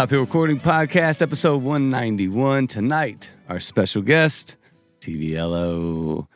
Top Hill Recording Podcast, episode 191. Tonight, our special guest, TVLO.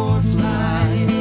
or fly.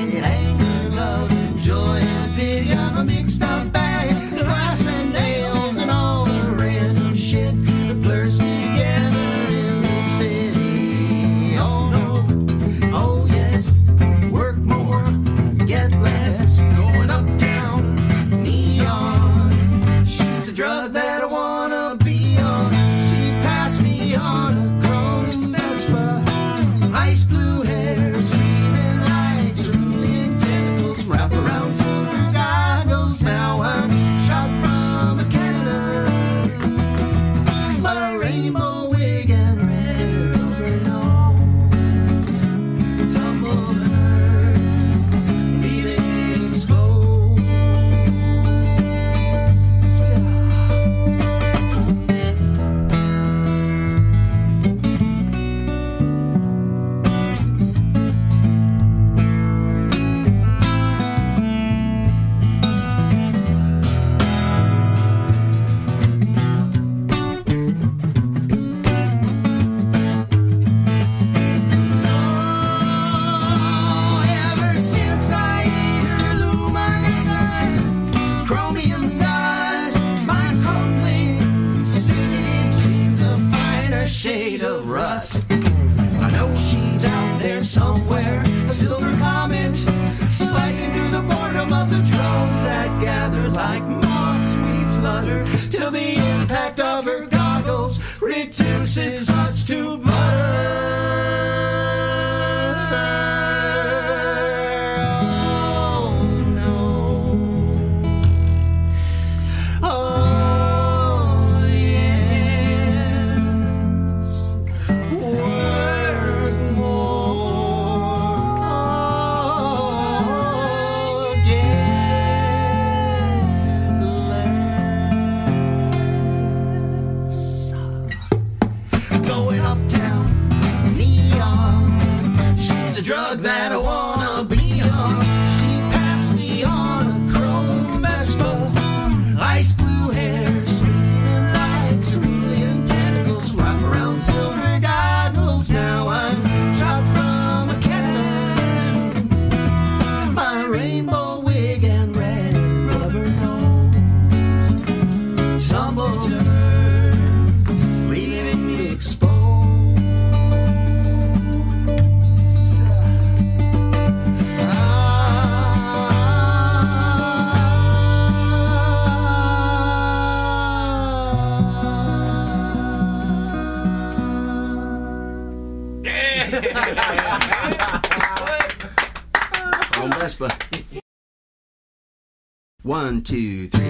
One, two, three.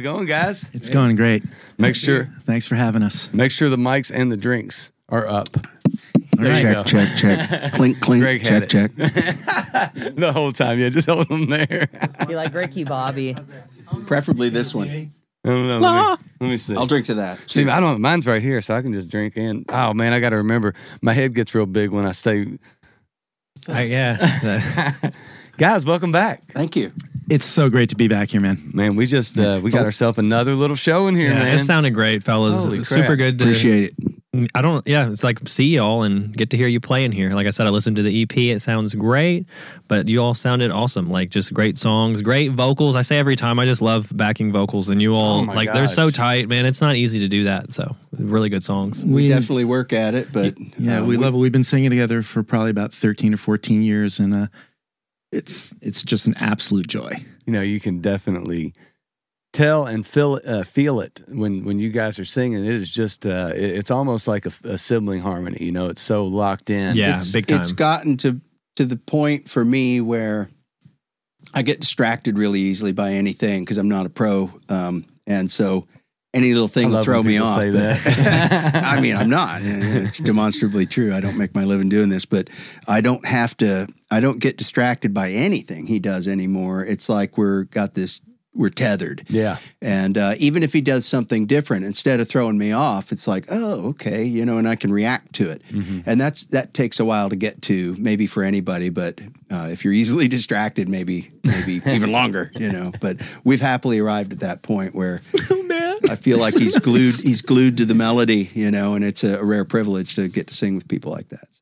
It going, guys? It's going great. Make sure Thanks for having us. make sure the mics and the drinks are up. There right. you go. check, check, check. clink, clink, Gregg check, check. the whole time, yeah, just hold them there. Be like Ricky Bobby. Preferably this one. Oh, I don't know. Let me, ah. let me see. I'll drink to that. See, I don't. Mine's right here, so I can just drink in. Oh man, I got to remember. My head gets real big when I say. I, uh, yeah. Guys, welcome back. Thank you. It's so great to be back here, man. Man, we just uh, we got ourselves another little show in here, yeah, man. it sounded great, fellas. Holy crap. Super good. To, Appreciate it. I don't. Yeah, it's like see y'all and get to hear you playing here. Like I said, I listened to the EP. It sounds great, but you all sounded awesome. Like just great songs, great vocals. I say every time, I just love backing vocals, and you all Oh my like they're so tight, man. It's not easy to do that. So really good songs. We, definitely work at it, but Yeah, uh, we love it. We've been singing together for probably about 13 or 14 years, and uh, it's it's just an absolute joy. you know, you can definitely tell and feel uh, feel it when when you guys are singing. It is just uh, it- it's almost like a, a sibling harmony. You know, it's so locked in. Yeah, it's, big time. It's gotten to to the point for me where I get distracted really easily by anything because I'm not a pro, um, and so any little thing will love throw when me people off. say but- that. I mean, I'm not. It's demonstrably true. I don't make my living doing this, but I don't have to. I don't get distracted by anything he does anymore. It's like we're got this. We're tethered. yeah, And uh, even if he does something different, instead of throwing me off, it's like, oh, okay, you know, and I can react to it. Mhm. And that's that takes a while to get to, maybe for anybody, but uh, if you're easily distracted, maybe maybe even longer, you know. But we've happily arrived at that point where man, I feel like he's glued he's glued to the melody, you know, and it's a, a rare privilege to get to sing with people like that.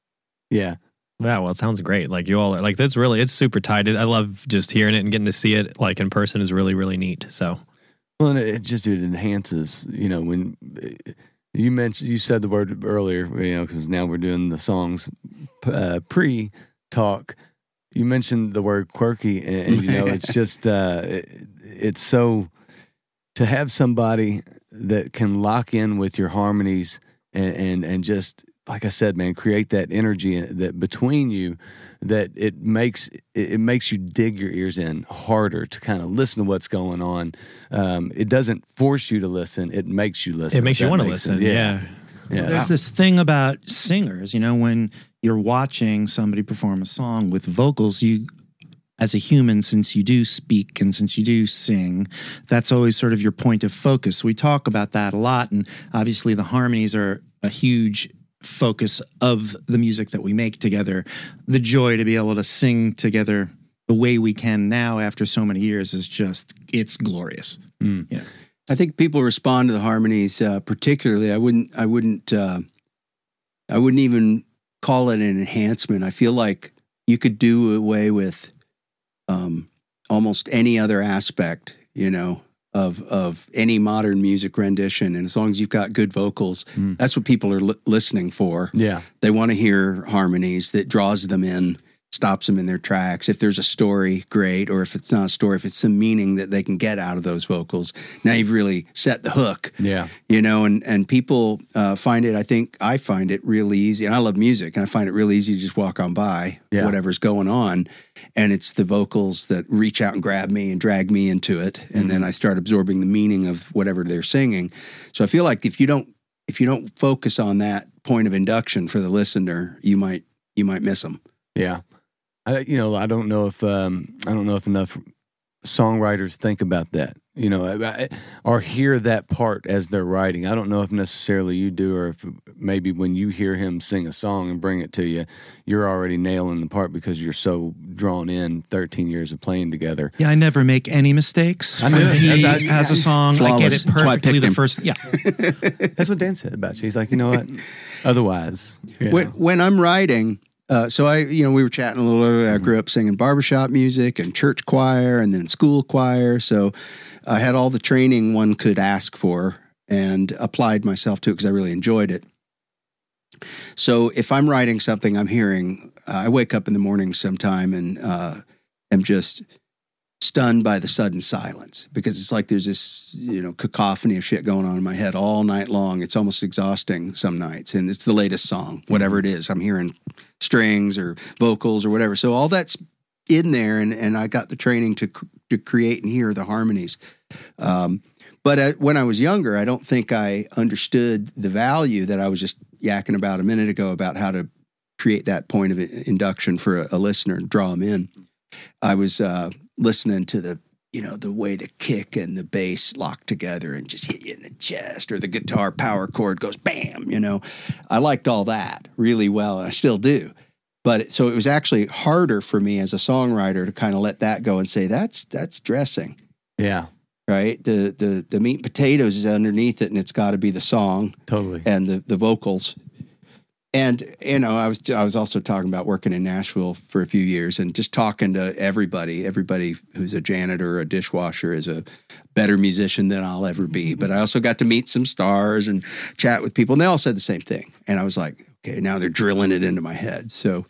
yeah. Yeah, well, it sounds great. Like you all are like that's really it's super tight. I love just hearing it and getting to see it like in person is really really neat. So Well, and it it just it enhances. You know, when uh, you mentioned you said the word earlier, you know, because now we're doing the songs uh, pre talk. You mentioned the word quirky, and, and, you know, it's just uh, it, it's so to have somebody that can lock in with your harmonies and and, and just like I said, man, create that energy that between you that it makes it, it makes you dig your ears in harder to kind of listen to what's going on. Um, it doesn't force you to listen; it makes you listen. it makes you want to listen. sense. Yeah. yeah. there's this thing about singers. You know, when you're watching somebody perform a song with vocals, you as a human, since you do speak and since you do sing, that's always sort of your point of focus. We talk about that a lot, and obviously the harmonies are a huge focus of the music that we make together. The joy to be able to sing together the way we can now after so many years is just it's glorious. Yeah, I think people respond to the harmonies uh, particularly. I wouldn't. I wouldn't. Uh, I wouldn't even call it an enhancement. I feel like you could do away with um, almost any other aspect, you know, of of any modern music rendition, and as long as you've got good vocals, Mm. that's what people are li- listening for. yeah, They want to hear harmonies that draws them in, stops them in their tracks. If there's a story, great. Or if it's not a story, if it's some meaning that they can get out of those vocals, now you've really set the hook, yeah, you know. And and people uh, find it. I think I find it really easy, and I love music, and I find it really easy to just walk on by Yeah. whatever's going on, and it's the vocals that reach out and grab me and drag me into it, and then I start absorbing the meaning of whatever they're singing. So I feel like if you don't if you don't focus on that point of induction for the listener, you might you might miss them. yeah. I, you know, I don't know if um, I don't know if enough songwriters think about that. You know, I- I- or hear that part as they're writing. I don't know if necessarily you do, or if maybe when you hear him sing a song and bring it to you, you're already nailing the part because you're so drawn in. Thirteen years of playing together. Yeah, I never make any mistakes. I knew it. He I- has a song. I get it That's why I perfectly the him. first. Yeah, That's what Dan said about you. He's like, you know what? Otherwise, you When, when I'm writing, uh, so I, you know, we were chatting a little earlier. I grew up singing barbershop music and church choir and then school choir. So I had all the training one could ask for and applied myself to it because I really enjoyed it. So if I'm writing something, I'm hearing, uh, I wake up in the morning sometime and uh, am just stunned by the sudden silence because it's like there's this you know cacophony of shit going on in my head all night long. It's almost exhausting some nights and it's the latest song whatever it is. I'm hearing strings or vocals or whatever. So all that's in there and and i got the training to to create and hear the harmonies. Um But when I was younger, I don't think I understood the value that I was just yakking about a minute ago about how to create that point of induction for a, a listener and draw them in. I was uh, listening to the you know the way the kick and the bass lock together and just hit you in the chest or the guitar power chord goes bam you know i liked all that really well and i still do but so it was actually harder for me as a songwriter to kind of let that go and say that's that's dressing Yeah, right the the the meat and potatoes is underneath it and it's got to be the song totally. and the the vocals. And you know, I was I was also talking about working in Nashville for a few years and just talking to everybody. Everybody who's a janitor or a dishwasher is a better musician than I'll ever be. Mm-hmm. But I also got to meet some stars and chat with people, and they all said the same thing. And I was like, okay, now they're drilling it into my head. So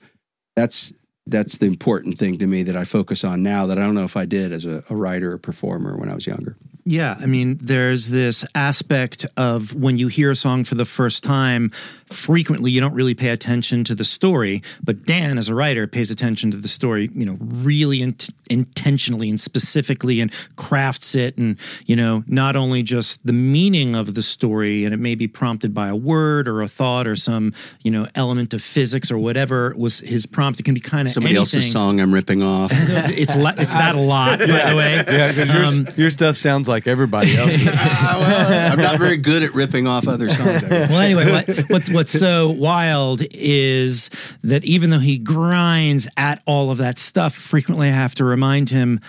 that's that's the important thing to me that I focus on now that I don't know if I did as a, a writer or performer when I was younger. Yeah, I mean, there's this aspect of when you hear a song for the first time, frequently you don't really pay attention to the story, but Dan, as a writer, pays attention to the story, you know, really int- intentionally and specifically and crafts it. And, you know, not only just the meaning of the story, and it may be prompted by a word or a thought or some, you know, element of physics or whatever was his prompt. It can be kind of Somebody anything. else's song I'm ripping off. It's, li- it's that a lot, by the way. Yeah, because Um, your stuff sounds like everybody else's. Ah, well, I'm not very good at ripping off other songs. Well, anyway, what, what, what's so wild is that even though he grinds at all of that stuff, frequently I have to remind him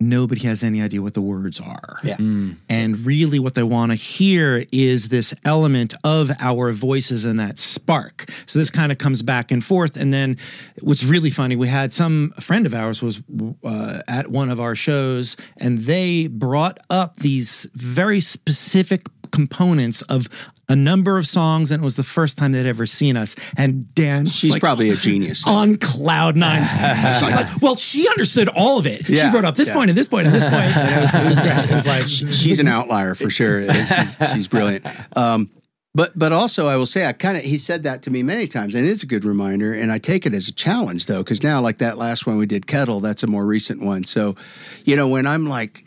nobody has any idea what the words are. Yeah. Mm. And really, what they want to hear is this element of our voices and that spark. So this kind of comes back and forth. And then, what's really funny, we had some a friend of ours was uh, at one of our shows, and they brought up these very specific components of a number of songs, and it was the first time they'd ever seen us. And Dan, She's like, probably a genius. on cloud nine. She's like, well, she understood all of it. She Yeah, brought up this yeah. point and this point and this point. And it was, it was great. It was like, she's an outlier for sure. She's, she's brilliant. Um, but but also I will say I kind of he said that to me many times and it is a good reminder and I take it as a challenge though because now like that last one we did kettle that's a more recent one so you know when I'm like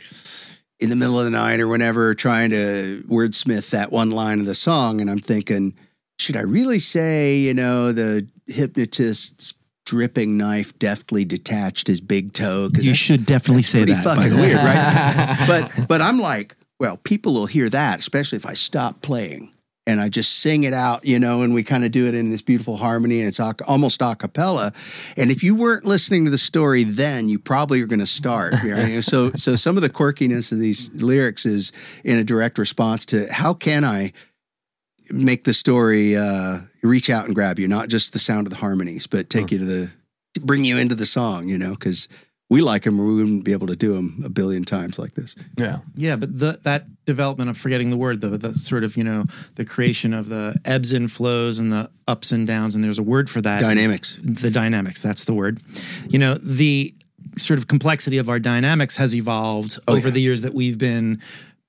in the middle of the night or whenever trying to wordsmith that one line of the song and I'm thinking should I really say you know the hypnotist's dripping knife deftly detached his big toe because you should definitely say pretty that. fucking weird, right? but but I'm like, well, people will hear that, especially if I stop playing and I just sing it out, you know, and we kind of do it in this beautiful harmony and it's a, almost a cappella. And if you weren't listening to the story then, you probably are going to start. you know? so so some of the quirkiness of these lyrics is in a direct response to how can I make the story uh, reach out and grab you, not just the sound of the harmonies, but take you to the bring you into the song, you know, because we like them or we wouldn't be able to do them a billion times like this. Yeah. Yeah, but the, that development of forgetting the word, the, the sort of, you know, the creation of the ebbs and flows and the ups and downs, and there's a word for that. Dynamics. the dynamics that's the word you know the sort of complexity of our dynamics has evolved Oh, over yeah. the years that we've been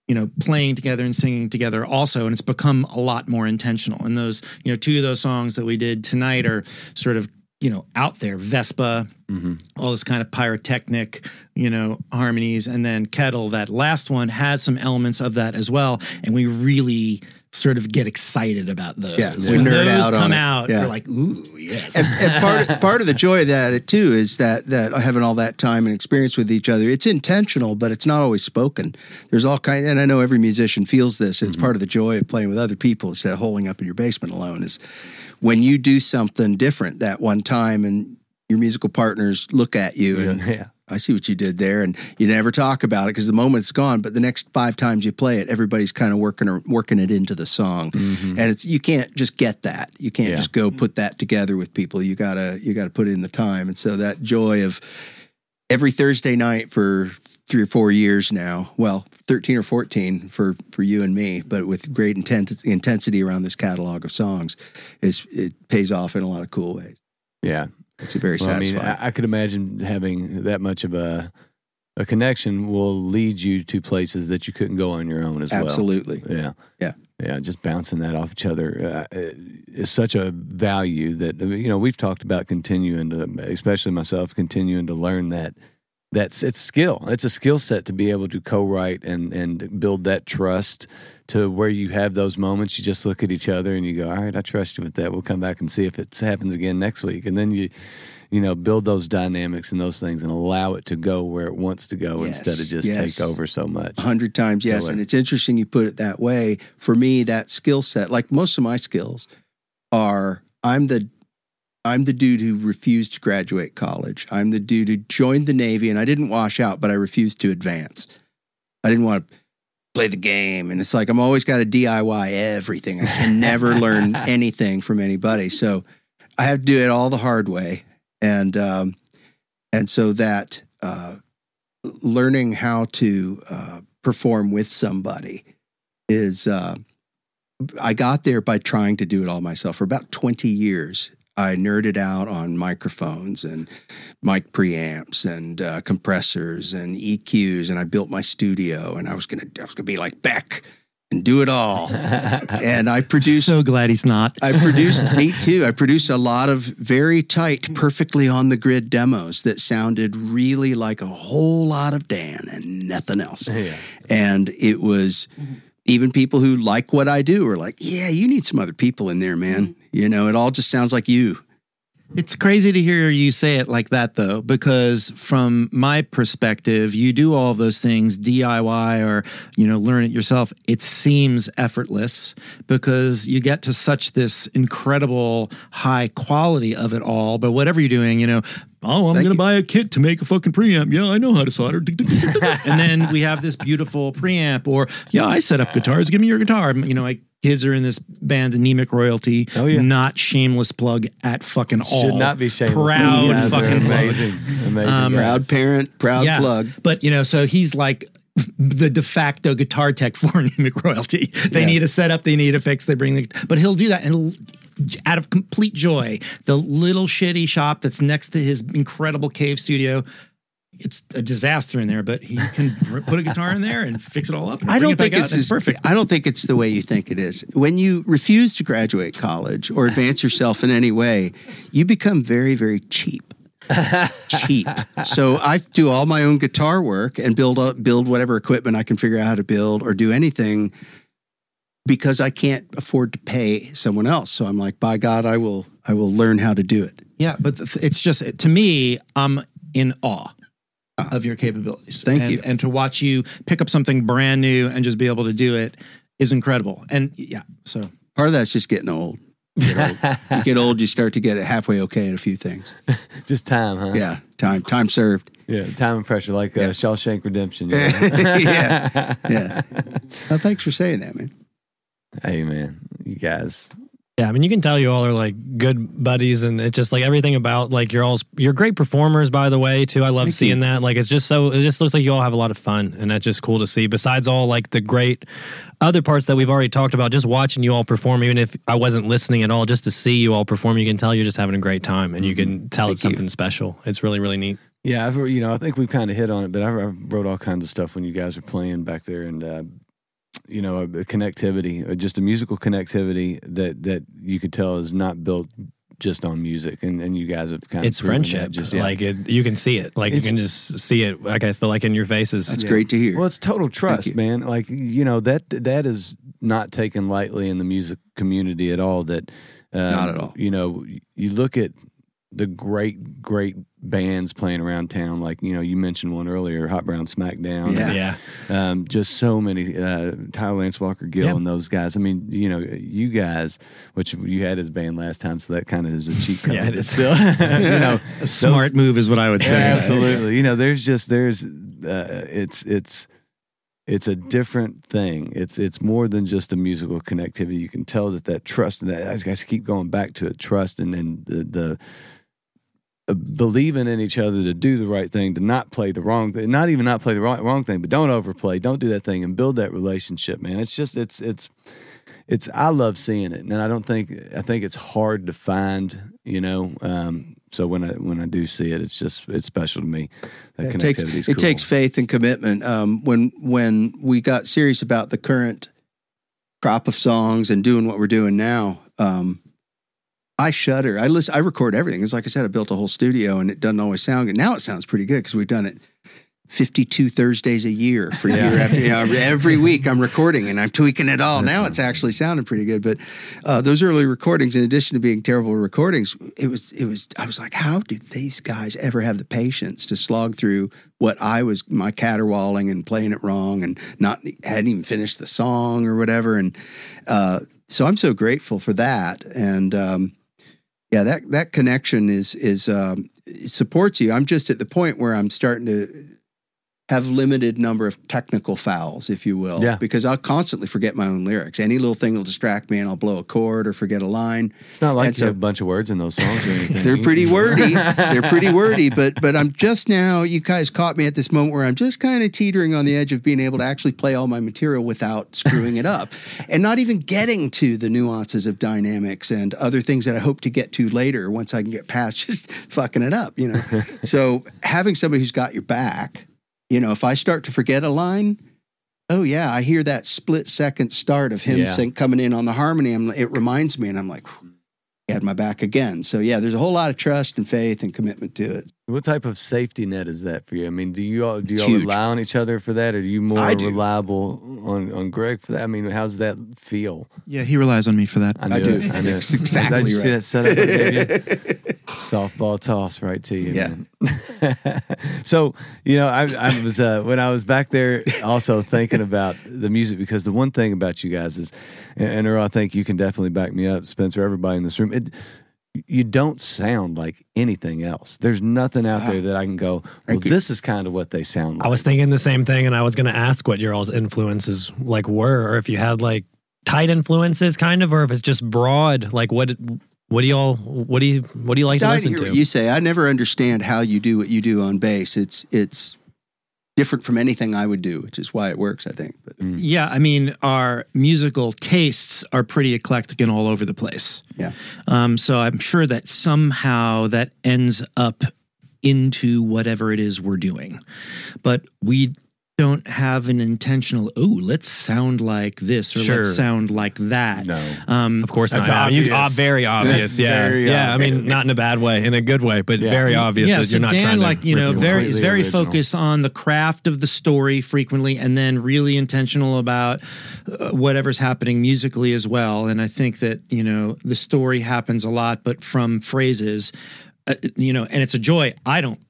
you know playing together and singing together also and it's become a lot more intentional and those you know two of those songs that we did tonight are sort of you know out there vespa hmm all this kind of pyrotechnic, you know, harmonies, and then kettle. That last one has some elements of that as well, and we really sort of get excited about those. Yeah, we when nerd those out come out, Yeah. we're like, ooh, yes. And, and part part of the joy of that too is that that having all that time and experience with each other, it's intentional, but it's not always spoken. There's all kind, and I know every musician feels this. It's part of the joy of playing with other people instead of holding up in your basement alone. Is when you do something different that one time and your musical partners look at you and Yeah. I see what you did there, and you never talk about it because the moment's gone. But the next five times you play it, everybody's kind of working working it into the song, Mhm. and it's you can't just get that. You can't Yeah. just go put that together with people. You gotta you gotta put in the time, and so that joy of every Thursday night for three or four years now. Well, thirteen or fourteen for for you and me, but with great intent, intensity around this catalog of songs, is it pays off in a lot of cool ways. Yeah. It's very Well, I mean, satisfying. I, I could imagine having that much of a a connection will lead you to places that you couldn't go on your own as well. Absolutely. Yeah. Yeah. Yeah. Just bouncing that off each other uh, is such a value that, you know, we've talked about continuing to, especially myself, continuing to learn that that's it's skill. It's a skill set to be able to co-write and and build that trust to where you have those moments. You just look at each other and you go, "All right, I trust you with that. We'll come back and see if it happens again next week." And then you, you know, build those dynamics and those things and allow it to go where it wants to go Yes, instead of just yes. take over so much. A hundred times, yes. Killer. Uh, and it's interesting you put it that way. For me, that skill set, like most of my skills, are I'm the I'm the dude who refused to graduate college. I'm the dude who joined the Navy and I didn't wash out, but I refused to advance. I didn't want to play the game. And it's like I'm always got to DIY everything. I can never learn anything from anybody. So I have to do it all the hard way. And um and so that uh learning how to uh, perform with somebody is uh, i got there by trying to do it all myself for about 20 years i nerded out on microphones and mic preamps and uh, compressors and eqs and i built my studio and i was gonna i was gonna be like beck and do it all and i produced so glad he's not. I produced me too. I produced a lot of very tight, perfectly on the grid demos that sounded really like a whole lot of Dan and nothing else. yeah. And it was even people who like what I do are like, yeah, you need some other people in there, man. You know, it all just sounds like you. It's crazy to hear you say it like that, though, because from my perspective, you do all of those things DIY or you know learn it yourself. It seems effortless because you get to such this incredible high quality of it all. But whatever you're doing, you know, oh, I'm going to buy a kit to make a fucking preamp. Yeah, I know how to solder. and then we have this beautiful preamp, or yeah, I set up guitars. Give me your guitar. You know, my kids are in this band, Anemic Royalty. Oh, yeah. not shameless plug at fucking all. Should not be shameless. Proud You guys are fucking plug. amazing. Amazing. Um. Proud parent, proud Yeah. plug. But you know, so he's like the de facto guitar tech for Anemic Royalty. They Yeah. need a setup, they need a fix, they bring the but he'll do that and he'll- out of complete joy, the little shitty shop that's next to his incredible cave studio. It's a disaster in there, but he can put a guitar in there and fix it all up. I don't it think it's as, perfect. I don't think it's the way you think it is. When you refuse to graduate college or advance yourself in any way, you become very, very cheap. cheap. So I do all my own guitar work and build up, build whatever equipment I can figure out how to build or do anything because I can't afford to pay someone else. So I'm like, by God, I will I will learn how to do it. Yeah, but it's just to me, I'm in awe Ah. of your capabilities. Thank and, you. And to watch you pick up something brand new and just be able to do it is incredible. And yeah, so Part of that's just getting old. You, get old. you get old, you start to get it halfway okay in a few things. Just time, huh? Yeah, time time served. Yeah. Time and pressure, like uh, Shawshank Redemption. you know? Yeah. Yeah. Oh, thanks for saying that, man. Hey, man. You guys. Yeah, I mean, you can tell you all are like good buddies, and it's just like everything about like you're all you're great performers, by the way, too. I love Thank seeing you. that. Like, it's just so it just looks like you all have a lot of fun, and that's just cool to see. Besides all like the great other parts that we've already talked about, just watching you all perform, even if I wasn't listening at all, just to see you all perform, you can tell you're just having a great time, and you can tell it's Mm-hmm. You. something special. It's really really neat. Yeah, I've you know I think we've kind of hit on it, but I, I wrote all kinds of stuff when you guys were playing back there, and uh, you know, a, a connectivity, uh, just a musical connectivity that that you could tell is not built just on music, and and you guys have kind of It's proven that friendship. Just yeah. Like it, you can see it. Like It's- you can just see it. Like I feel like in your faces. That's Yeah. great to hear. Well, it's total trust, man. Like you know that that is not taken lightly in the music community at all. That um, Not at all. You know, you look at the great great bands playing around town. Like you know, you mentioned one earlier, Hot Brown Smackdown. Yeah. yeah. Um, just so many uh, Tyler Lance Walker Gill Yeah. and those guys. I mean, you know, you guys, which you had his band last time, so that kind of is a cheat code. Yeah, it's still, you know, a smart move is what I would say. yeah, absolutely. You know, there's just there's uh, it's it's it's a different thing. It's it's more than just a musical connectivity. You can tell that that trust and that I guys keep going back to it. Trust and then the the believing in each other to do the right thing, to not play the wrong thing, not even not play the wrong, wrong thing, but don't overplay, don't do that thing, and build that relationship. Man, it's just it's it's it's I love seeing it, and I don't think I think it's hard to find. You know, um, so when I when I do see it, it's just it's special to me. That it takes it cool. takes faith and commitment. Um, when when we got serious about the current crop of songs and doing what we're doing now, um, I shudder. I listen. I record everything. It's like I said, I built a whole studio, and it doesn't always sound good. Now it sounds pretty good because we've done it. 52 Thursdays a year for Yeah. year after you know, every week I'm recording and I'm tweaking it all. Now it's actually sounding pretty good. But uh, those early recordings, in addition to being terrible recordings, it was it was I was like, how do these guys ever have the patience to slog through what I was my caterwauling and playing it wrong and not hadn't even finished the song or whatever. And uh, so I'm so grateful for that. And um, yeah, that that connection is is um, supports you. I'm just at the point where I'm starting to have limited number of technical fouls, if you will, Yeah. because I'll constantly forget my own lyrics. Any little thing will distract me, and I'll blow a chord or forget a line. It's not like And you so- have a bunch of words in those songs or anything. They're pretty wordy. They're pretty wordy, but but I'm just now. You guys caught me at this moment where I'm just kind of teetering on the edge of being able to actually play all my material without screwing it up, and not even getting to the nuances of dynamics and other things that I hope to get to later once I can get past just fucking it up. You know, so having somebody who's got your back. You know, if I start to forget a line, oh yeah, I hear that split second start of him Yeah. sing, coming in on the harmony. I'm, it reminds me, and I'm like, "Whew, had my back again. So yeah, there's a whole lot of trust and faith and commitment to it. What type of safety net is that for you? I mean, do you all do you all rely on each other for that, or are you more I reliable on on Gregg for that? I mean, how's that feel? Yeah, he relies on me for that. I, knew I do. It. I knew. it. It's exactly Did you see right. that setup I gave you? Softball toss right to you. Yeah. man. so you know, I, I was uh, when I was back there also thinking about the music because the one thing about you guys is, and, and Earl, I think you can definitely back me up, Spencer, everybody in this room. It, you don't sound like anything else. There's nothing out Wow. there that I can go. Well, Thank you. this is kind of what they sound like. I was thinking the same thing, and I was going to ask what your all's influences like were, or if you had like tight influences, kind of, or if it's just broad. Like what? What do y'all? What do you? What do you like to listen hear to? what you say. I never understand how you do what you do on bass. It's it's different from anything I would do, which is why it works. I think. But Yeah, I mean, our musical tastes are pretty eclectic and all over the place. Yeah. Um, so I'm sure that somehow that ends up into whatever it is we're doing. But we don't have an intentional, oh, let's sound like this or Sure. let's sound like that. no. Um, of course, That's not. You- uh, very obvious. That's yeah, very yeah. I mean, not in a bad way, in a good way, but Yeah. very obvious yeah, that so you're not Dan, trying to. like you know, very is very original. focused on the craft of the story frequently, and then really intentional about uh, whatever's happening musically as well. And I think that you know the story happens a lot, but from phrases, uh, you know, and it's a joy. I don't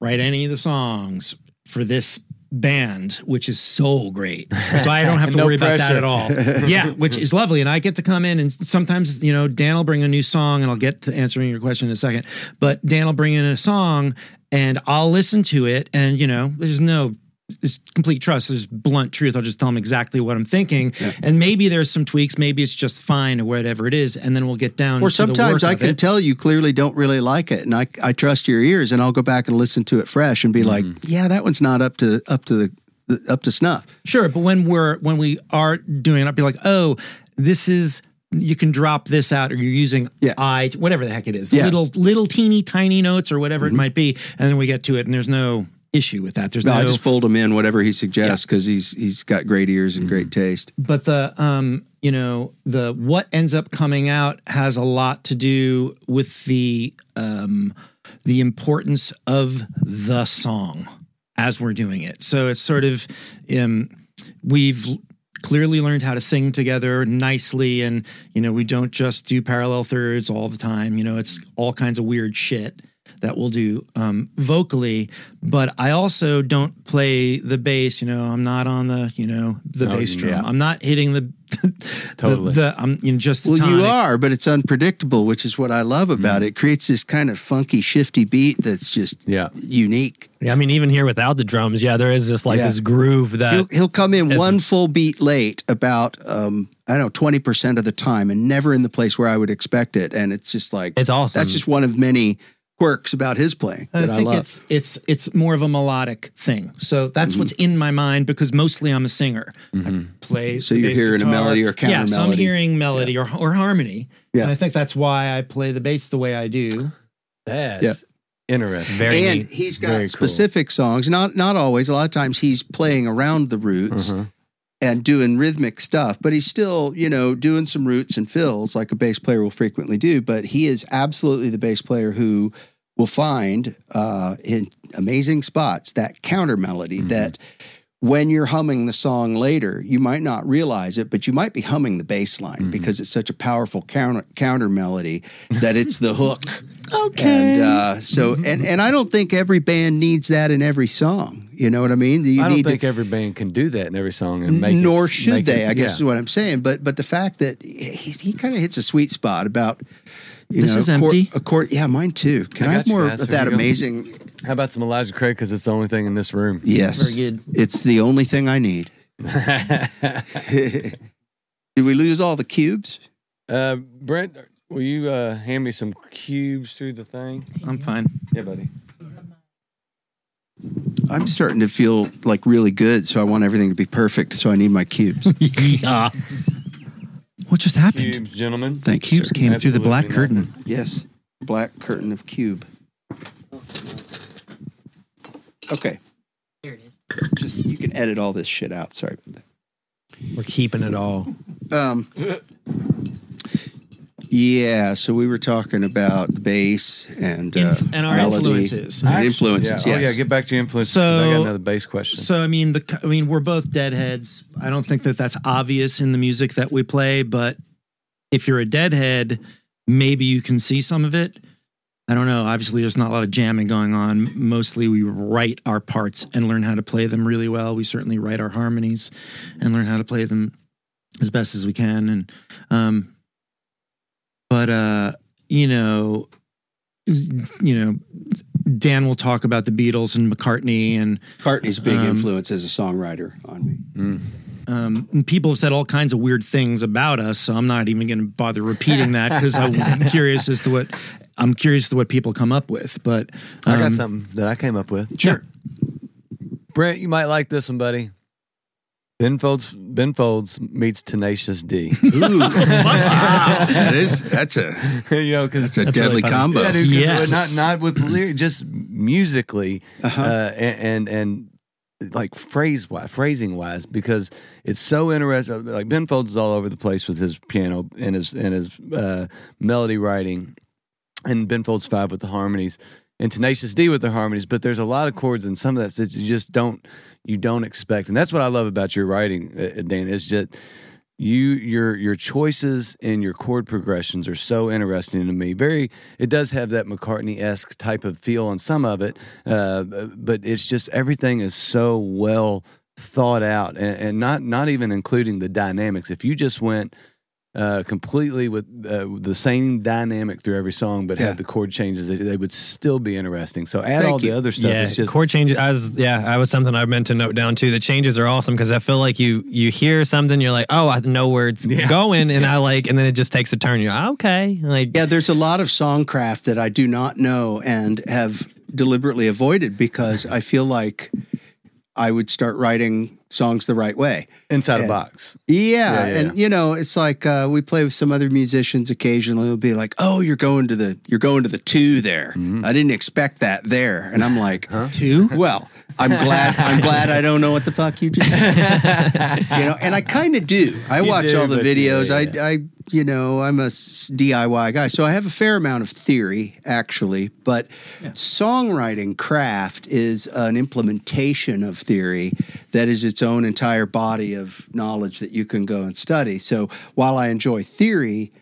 write any of the songs for this band which is so great. So i don't have to No worry about that at all. Yeah which is lovely. And i get to come in and sometimes you know dan will bring a new song and i'll get to answering your question in a second. But dan will bring in a song and i'll listen to it and you know there's no it's complete trust there's blunt truth i'll just tell them exactly what i'm thinking Yeah. and maybe there's some tweaks maybe it's just fine or whatever it is and then we'll get down or to the sometimes I can it. tell you clearly don't really like it, and I I trust your ears, and I'll go back and listen to it fresh and be like, yeah, that one's not up to up to the, the up to snuff. Sure, but when we're when we are doing it, I'd be like, oh, this is you can drop this out, or you're using Yeah. I, whatever the heck it is, Yeah. Mm-hmm. little little teeny tiny notes or whatever it might be, and then we get to it, and there's no issue with that. There's No, no, I just fold him in whatever he suggests because he's he's got great ears and great taste. but the um you know the what ends up coming out has a lot to do with the um the importance of the song as we're doing it. So it's sort of um we've clearly learned how to sing together nicely and you know we don't just do parallel thirds all the time. You know it's all kinds of weird shit that we'll do um, vocally, but I also don't play the bass. You know, I'm not on the you know the Oh, bass drum. yeah. I'm not hitting the Totally. the, the I'm you know, just the Well, you are, but it's unpredictable, which is what I love about it. It creates this kind of funky, shifty beat that's just Yeah. unique. yeah, I mean, even here without the drums, yeah, there is this like Yeah. this groove that he'll he'll come in as- one full beat late about um I don't know twenty percent of the time, and never in the place where I would expect it. And it's just like it's awesome. that's just one of many quirks about his playing I that I, think love. it's it's it's more of a melodic thing. So that's Mm-hmm. what's in my mind because mostly I'm a singer. I play. So the you're bass hearing a guitar. melody or Yeah, so I'm counter-melody. hearing melody or or harmony. Yeah. And I think that's why I play the bass the way I do. That's Yeah. interesting. very and neat. he's Very got cool. specific songs. Not not always. A lot of times he's playing around the roots, Uh-huh. And doing rhythmic stuff, but he's still, you know, doing some roots and fills like a bass player will frequently do. But he is absolutely the bass player who will find uh, in amazing spots that counter melody Mhm. that when you're humming the song later, you might not realize it, but you might be humming the bass line Mhm. because it's such a powerful counter counter melody that it's the hook. Okay. And uh, so, and and I don't think every band needs that in every song. You know what I mean? You I don't need think to, every band can do that in every song and make nor it, should make they. it- I guess yeah. is what I'm saying. But but the fact that he, he kind of hits a sweet spot about. You This know, is a chord- empty. A chord, yeah, mine too. Can I I, have more Master. of that Here go. amazing? How about some Elijah Craig? Because it's the only thing in this room. Yes, Very good. it's the only thing I need. Did we lose all the cubes? uh, Brent, will you uh, hand me some cubes through the thing? I'm fine. Yeah, buddy. I'm starting to feel like really good, so I want everything to be perfect. So I need my cubes. yeah. What just happened? Cubes, gentlemen. Thank you, Cubes sir. came through the black Absolutely curtain. Yes, black curtain of cube. Okay, Here it is. just you can edit all this shit out. Sorry about We're keeping it all. Um, yeah. So we were talking about the bass and uh, Inf- and our melody influences. and influences. Yeah. Yes. Oh, yeah. Get back to your influences. 'cause I got another bass question. So I mean, the I mean, we're both deadheads. I don't think that that's obvious in the music that we play, but if you're a deadhead, maybe you can see some of it. I don't know. Obviously, there's not a lot of jamming going on. Mostly, we write our parts and learn how to play them really well. We certainly write our harmonies and learn how to play them as best as we can. And, um, but uh, you know, you know, Dan will talk about the Beatles and McCartney and McCartney's big Um, influence as a songwriter on me. Mm. Um, and people have said all kinds of weird things about us, so I'm not even going to bother repeating that because I'm curious as to what I'm curious as to what people come up with. But I got um, something that I came up with. Sure. Brent, you might like this one, buddy. Ben Folds, Ben Folds meets Tenacious D. Ooh, that is that's a you know, because it's a That's really deadly funny. combo. Yeah, dude, 'cause Yes. not not with lyric, just musically, Uh-huh. uh, and, and and like phrase wise, phrasing wise, because it's so interesting. Like Ben Folds is all over the place with his piano and his and his uh, melody writing, and Ben Folds five with the harmonies, and Tenacious D with the harmonies. But there's a lot of chords and some of that that you just don't you don't expect, and that's what I love about your writing, uh, Dan. Is just you your your choices and your chord progressions are so interesting to me. Very, it does have that McCartney esque type of feel on some of it, uh, but it's just everything is so well thought out, and, and not not even including the dynamics. If you just went uh, completely with uh, the same dynamic through every song, but Yeah. had the chord changes, they, they would still be interesting. So add Thank all you. the other stuff. yeah, it's just chord changes. I was yeah, I was something I meant to note down too. The changes are awesome because I feel like you you hear something, you're like, oh, I know where it's Yeah. going, and I like, and then it just takes a turn. You're like, okay, like Yeah, there's a lot of songcraft that I do not know and have deliberately avoided because I feel like I would start writing songs the right way. inside Yeah. a box. Yeah, Yeah, yeah, and you know, it's like uh, we play with some other musicians occasionally. It'll be like, "Oh, you're going to the you're going to the two there. Mhm. I didn't expect that there." And I'm like, Huh? two. "Well, I'm glad I'm glad I don't know what the fuck you just said." you know, and I kind of do. I You watch do, all the but yeah, videos. yeah. I, I, you know, I'm a DIY guy, so I have a fair amount of theory actually. But songwriting craft is an implementation of theory that is its own entire body of knowledge that you can go and study. So while I enjoy theory,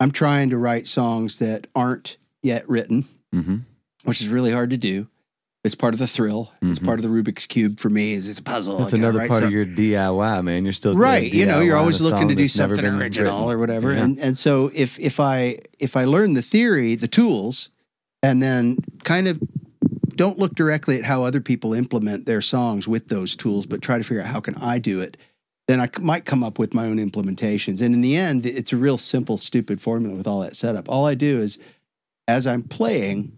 I'm trying to write songs that aren't yet written, Mm-hmm. which is really hard to do. It's part of the thrill. It's Mhm. part of the Rubik's cube for me. Is it's a puzzle. That's another part of your DIY, man. You're still right you know you're always looking to do something original written. or whatever Yeah. and and so if if i if i learn the theory the tools and then kind of don't look directly at how other people implement their songs with those tools but try to figure out how can i do it then I might come up with my own implementations and in the end it's a real simple stupid formula with all that setup all i do is as i'm playing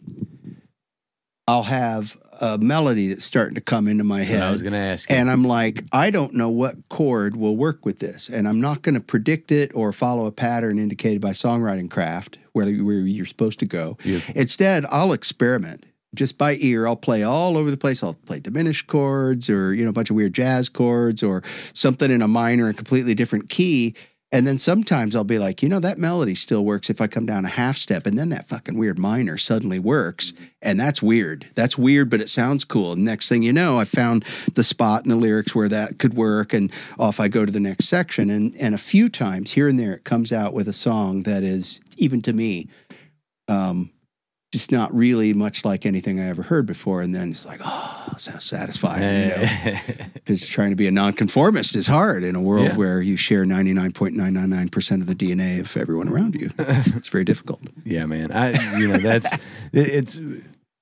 i'll have a melody that's starting to come into my head I was going to ask you. and I'm like, I don't know what chord will work with this. And I'm not going to predict it or follow a pattern indicated by songwriting craft where, where you're supposed to go. Beautiful. Instead, I'll experiment. just by ear, I'll play all over the place. I'll play diminished chords or, you know, a bunch of weird jazz chords or something in a minor and completely different key. And then sometimes I'll be like, you know, that melody still works if I come down a half step. And then that fucking weird minor suddenly works. And that's weird. That's weird, but it sounds cool. And next thing you know, I found the spot in the lyrics where that could work. And off I go to the next section. And, and a few times here and there, it comes out with a song that is, even to me, um, just not really much like anything I ever heard before. And then it's like, oh, sounds satisfying. You know? Because trying to be a nonconformist is hard in a world Yeah. where you share 99.999% of the DNA of everyone around you. it's very difficult. Yeah, man. I you know that's it, it's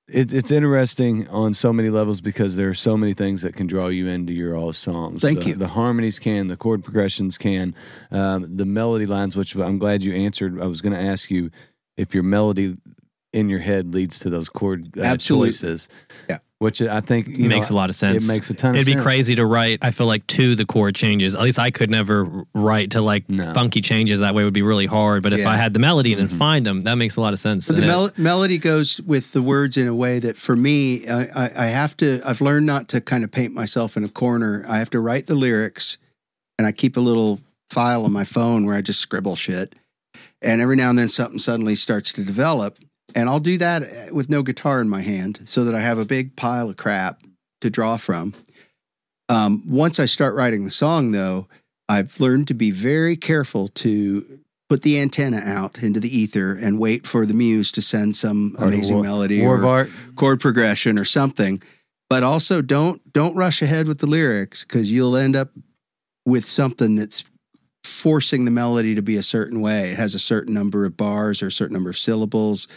it, it's interesting on so many levels because there are so many things that can draw you into your all songs. Thank The- you. The harmonies can, the chord progressions can, um, the melody lines. Which I'm glad you answered. I was going to ask you if your melody in your head leads to those chord uh, Absolutely. choices. Yeah. which I think you makes know, a lot of sense. It makes a ton of It'd sense. be crazy to write. I feel like to the chord changes. At least I could never write to like No. funky changes. That way would be really hard. But if Yeah. I had the melody and then find them, that makes a lot of sense. But the mel- melody goes with the words in a way that for me, I, I, I have to, I've learned not to kind of paint myself in a corner. I have to write the lyrics and I keep a little file on my phone where I just scribble shit. And every now and then something suddenly starts to develop. And I'll do that uh, with no guitar in my hand so that I have a big pile of crap to draw from. Um, once I start writing the song, though, I've learned to be very careful to put the antenna out into the ether and wait for the muse to send some amazing melody or Art. chord progression or something. But also don't don't rush ahead with the lyrics because you'll end up with something that's forcing the melody to be a certain way. It has a certain number of bars or a certain number of syllables.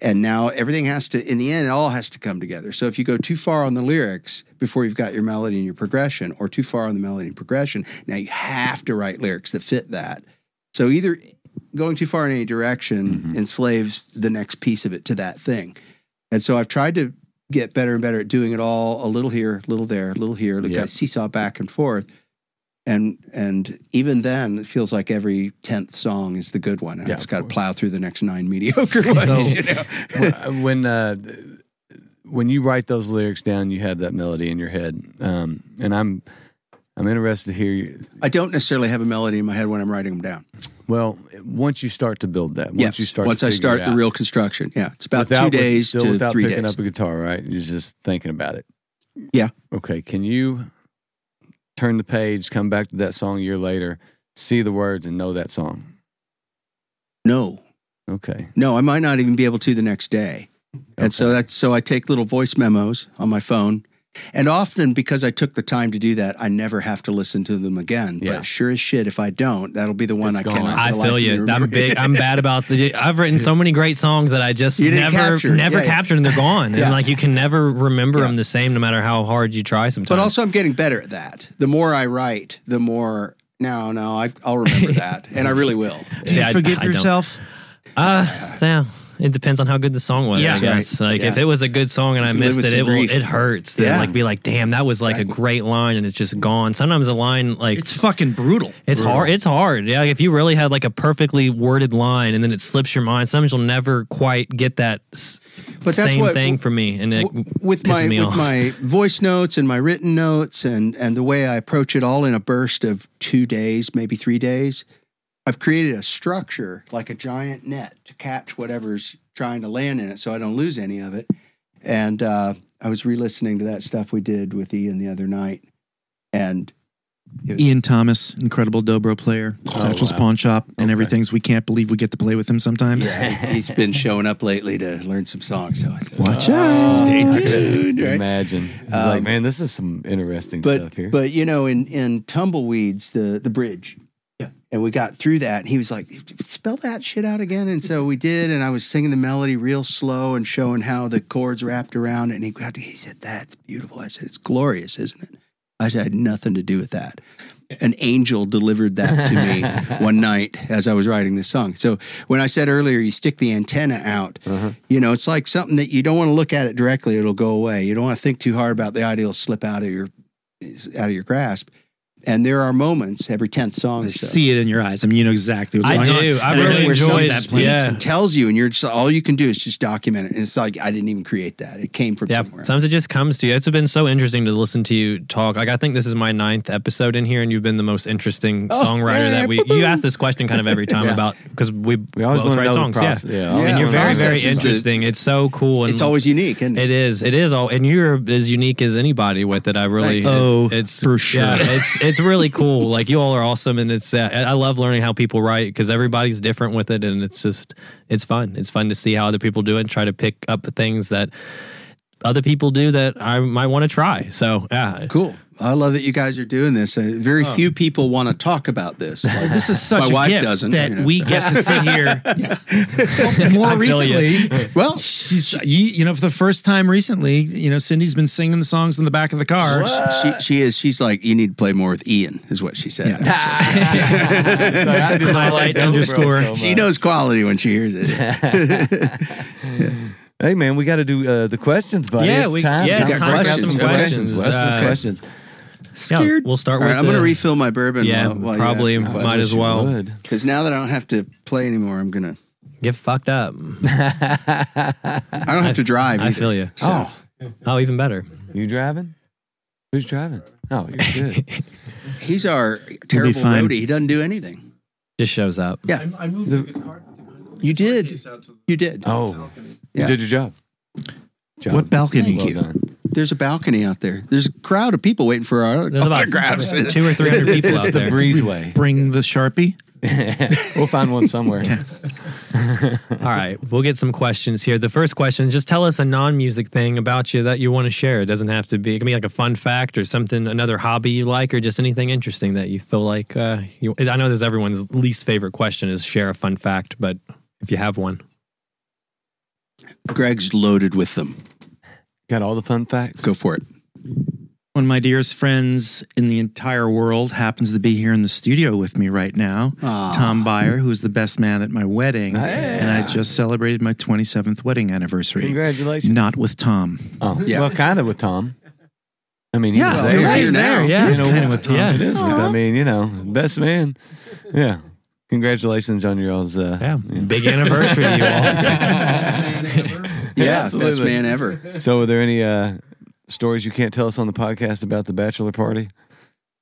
And now everything has to, in the end, it all has to come together. So if you go too far on the lyrics before you've got your melody and your progression, or too far on the melody and progression, now you have to write lyrics that fit that. So either going too far in any direction Mhm. enslaves the next piece of it to that thing. And so I've tried to get better and better at doing it all a little here, a little there, a little here, like Yeah. I seesaw back and forth. And and even then, it feels like every tenth song is the good one. I Yeah, just got to plow through the next nine mediocre ones. you know? when when, uh, when you write those lyrics down, you have that melody in your head, um, and I'm I'm interested to hear you. I don't necessarily have a melody in my head when I'm writing them down. Well, once you start to build that, once yes, you start, once I start the real construction. Yeah, it's about without- two days still to without three picking days. up a guitar, right? You're just thinking about it. Yeah. Okay. Can you turn the page, come back to that song a year later, see the words, and know that song? no, Okay. no, I might not even be able to the next day. And so that's so I take little voice memos on my phone. And often because I took the time to do that, I never have to listen to them again. Yeah. But sure as shit, if I don't, that'll be the one It's I gone. cannot. I the feel you. I'm big. I'm bad about the. I've written so many great songs that I just never, capture. never Yeah, yeah. captured, and they're gone. Yeah. And like you can never remember Yeah. them the same, no matter how hard you try. Sometimes. But also, I'm getting better at that. The more I write, the more. No, no, I, I'll remember that, and I really will. Do you See, I- forgive I don't. yourself? Uh, so yeah, it depends on how good the song was. Yeah. I guess. Like if it was a good song and I missed it, it will. It hurts. To Yeah. like be like, damn, that was like Exactly. a great line and it's just gone. Sometimes a line like It's fucking brutal. It's hard. It's hard. Yeah, like if you really had like a perfectly worded line and then it slips your mind, sometimes you'll never quite get that s- But that's same what- thing for me. And it W- with my with off. my voice notes and my written notes and and the way I approach it all in a burst of two days, maybe three days, I've created a structure like a giant net to catch whatever's trying to land in it, so I don't lose any of it. And uh, I was re-listening to that stuff we did with Ian the other night, and Ian Thomas, incredible dobro player, Satchel's wow. Pawn Shop, and Okay. everything's. We can't believe we get to play with him sometimes. yeah, he's been showing up lately to learn some songs. So it's, Watch Oh, out. Stay I tuned, right? Imagine. It's Um, like, man, this is some interesting but stuff here. but you know in in tumbleweeds the the bridge yeah and we got through that and he was like spell that shit out again and so we did and i was singing the melody real slow and showing how the chords wrapped around it and he, got to- he said that's beautiful i said it's glorious isn't it i said I had nothing to do with that an angel delivered that to me one night as i was writing this song so when i said earlier you stick the antenna out Uh-huh. you know, it's like something that you don't want to look at it directly; it'll go away. You don't want to think too hard about the idea; it'll slip out of your out of your grasp. And there are moments every tenth song I so. see it in your eyes. I mean, you know exactly what's I going on. do. I really then where where somebody enjoyed- that speaks yeah. and tells you, and you're just all you can do is just document it. And it's like I didn't even create that; it came from Yeah, somewhere. sometimes it just comes to you. It's been so interesting to listen to you talk. Like I think this is my ninth episode in here, and you've been the most interesting Oh, songwriter yeah, that we. You ask this question kind of every time Yeah. about because we We always both write songs. process. Yeah, Yeah, Yeah, and you're very very process is the- interesting. it's so cool. And it's always unique, and It is. It is all, and you're as unique as anybody with it. I really. It- Oh, it's for sure. Yeah, it's it's really cool. Like you all are awesome, and it's. Uh, I love learning how people write because everybody's different with it, and it's just it's fun. It's fun to see how other people do it and try to pick up things that other people do that I might want to try. So yeah, cool. I love that you guys are doing this. Uh, very Oh. few people want to talk about this. Like, This is such My a wife gift doesn't, that you know, we so. get to sit here. Well, more I recently, well, she's you, you know for the first time recently, you know Cindy's been singing the songs in the back of the car. she she is. She's like, you need to play more with Ian, is what she said. Highlight underscore. She knows quality when she hears it. Hey man, we got to do uh, the questions, buddy. Yeah, it's we- time. yeah, time it's to time break for some some questions. questions. Questions. Uh, questions. Yeah, Scared. we'll start All with. right, I'm going to refill my bourbon. Yeah, while, while you probably ask me might as well. Because now that I don't have to play anymore, I'm gonna. Get fucked up. I don't have to drive. I feel you. Oh, Oh, even better. you driving? Who's driving? Oh, you're good. He's our terrible fine. roadie. He doesn't do anything. Just shows up. Yeah. I, I moved The- the, car. You did. case out to the You did. Oh. Yeah. you did your job. job. What balcony? Thank Well you. done. There's a balcony out there. There's a crowd of people waiting for our There's about autographs. two or three hundred It's, people it's out the there. breezeway. Bring the sharpie. we'll find one somewhere. All right, we'll get some questions here. The first question: Just tell us a non-music thing about you that you want to share. It doesn't have to be. It can be like a fun fact or something, another hobby you like, or just anything interesting that you feel like. Uh, you, I know this is everyone's least favorite question is share a fun fact, but if you have one, Gregg's loaded with them. Got all the fun facts. Go for it. One of my dearest friends in the entire world happens to be here in the studio with me right now. Aw. Tom Byer, who was the best man at my wedding, Yeah. and I just celebrated my 27th wedding anniversary. Congratulations. Not with Tom. Oh, Yeah. Well, kind of with Tom. I mean, he Yeah, was well, there. he's You here. Yeah. It is you know, kind of with Tom. yeah. It is. With, I mean, you know, best man. Yeah. Congratulations on your all's. Uh, yeah, big anniversary you all. Yeah, absolutely. best man ever. So, are there any uh, stories you can't tell us on the podcast about the bachelor party?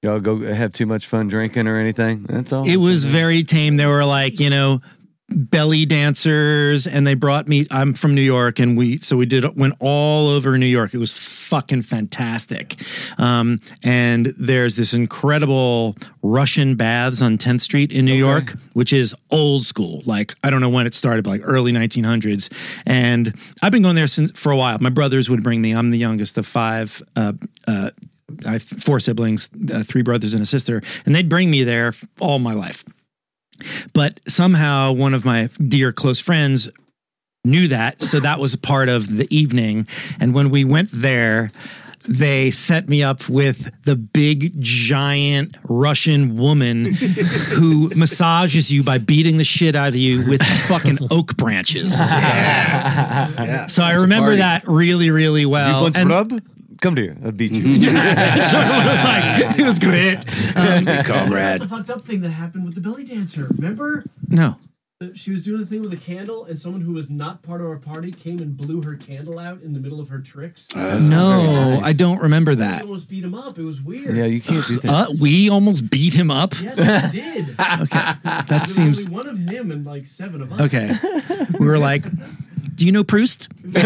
Y'all go have too much fun drinking or anything? That's all. It was very tame. There were like, you know, belly dancers and they brought me I'm from New York and we so we did went all over New York. It was fucking fantastic. Um and there's this incredible Russian baths on 10th Street in New York, which is old school. Like I don't know when it started, but like early 1900s. And I've been going there since for a while. My brothers would bring me. I'm the youngest of five uh uh I have four siblings, uh, three brothers and a sister, and they'd bring me there all my life. But somehow one of my dear close friends knew that. So that was a part of the evening. And when we went there, they set me up with the big giant Russian woman who massages you by beating the shit out of you with fucking oak branches. Yeah. So I remember that really, really well. And-? Come here. I'll beat you. so it was like, it was great. Um, Comrade. The fucked up thing that happened with the belly dancer. Remember? no. Uh, She was doing a thing with a candle, and someone who was not part of our party came and blew her candle out in the middle of her tricks. No, I don't remember We that. almost beat him up. It was weird. yeah, you can't do that. Uh, we almost beat him up. Yes, we did. Okay, that There was seems only one of him and like seven of us. okay. We were like, "Do you know Proust?" We were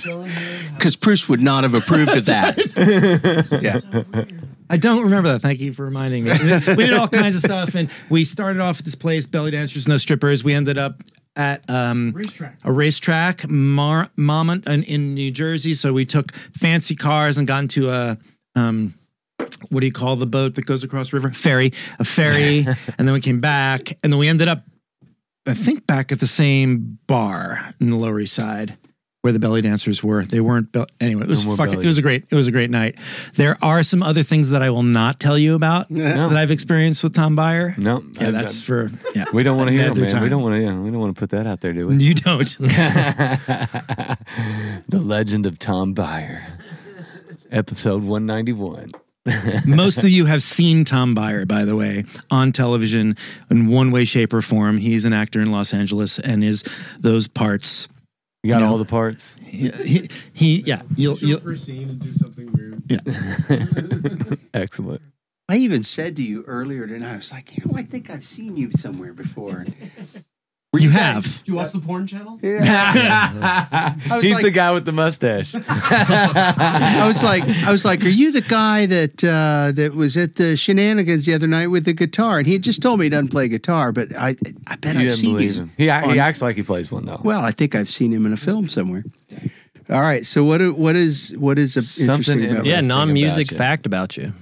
showing him how Because Proust would not have approved of that. yeah. I don't remember that. Thank you for reminding me. we did all kinds of stuff, and we started off at this place, belly dancers, no strippers. We ended up at um, Racetrack. a racetrack, Mar- Monmouth, in, in New Jersey. So we took fancy cars and got into a. Um, what do you call the boat that goes across the river? Ferry, a ferry, and then we came back, and then we ended up, I think, back at the same bar in the Lower East Side where the belly dancers were. They weren't. Be- anyway, it was No fucking. belly. It was a great. It was a great night. There are some other things that I will not tell you about No. that I've experienced with Tom Byer. No. Yeah, I- that's I- for yeah. we don't want to hear, it, Another man. We don't want to. Yeah, we don't want to put that out there, do we? You don't. the legend of Tom Byer, episode one ninety one. Most of you have seen Tom Byer, by the way, on television in one way, shape, or form. He's an actor in Los Angeles and is those parts. You got You know. all the parts. He, he, he yeah, you'll, Show you'll, for a scene and do something weird. Yeah. Excellent. I even said to you earlier tonight, I was like, you know, I think I've seen you somewhere before. Were you that- have. Do you watch the porn channel? Yeah. He's like- the guy with the mustache. I was like, I was like, are you the guy that uh, that was at the shenanigans the other night with the guitar? And he had just told me he doesn't play guitar, but I, I bet you I've didn't seen believe you. him. He, on- he acts like he plays one though. Well, I think I've seen him in a film somewhere. All right, so what what is what is Something interesting about? Yeah, non-music fact about you.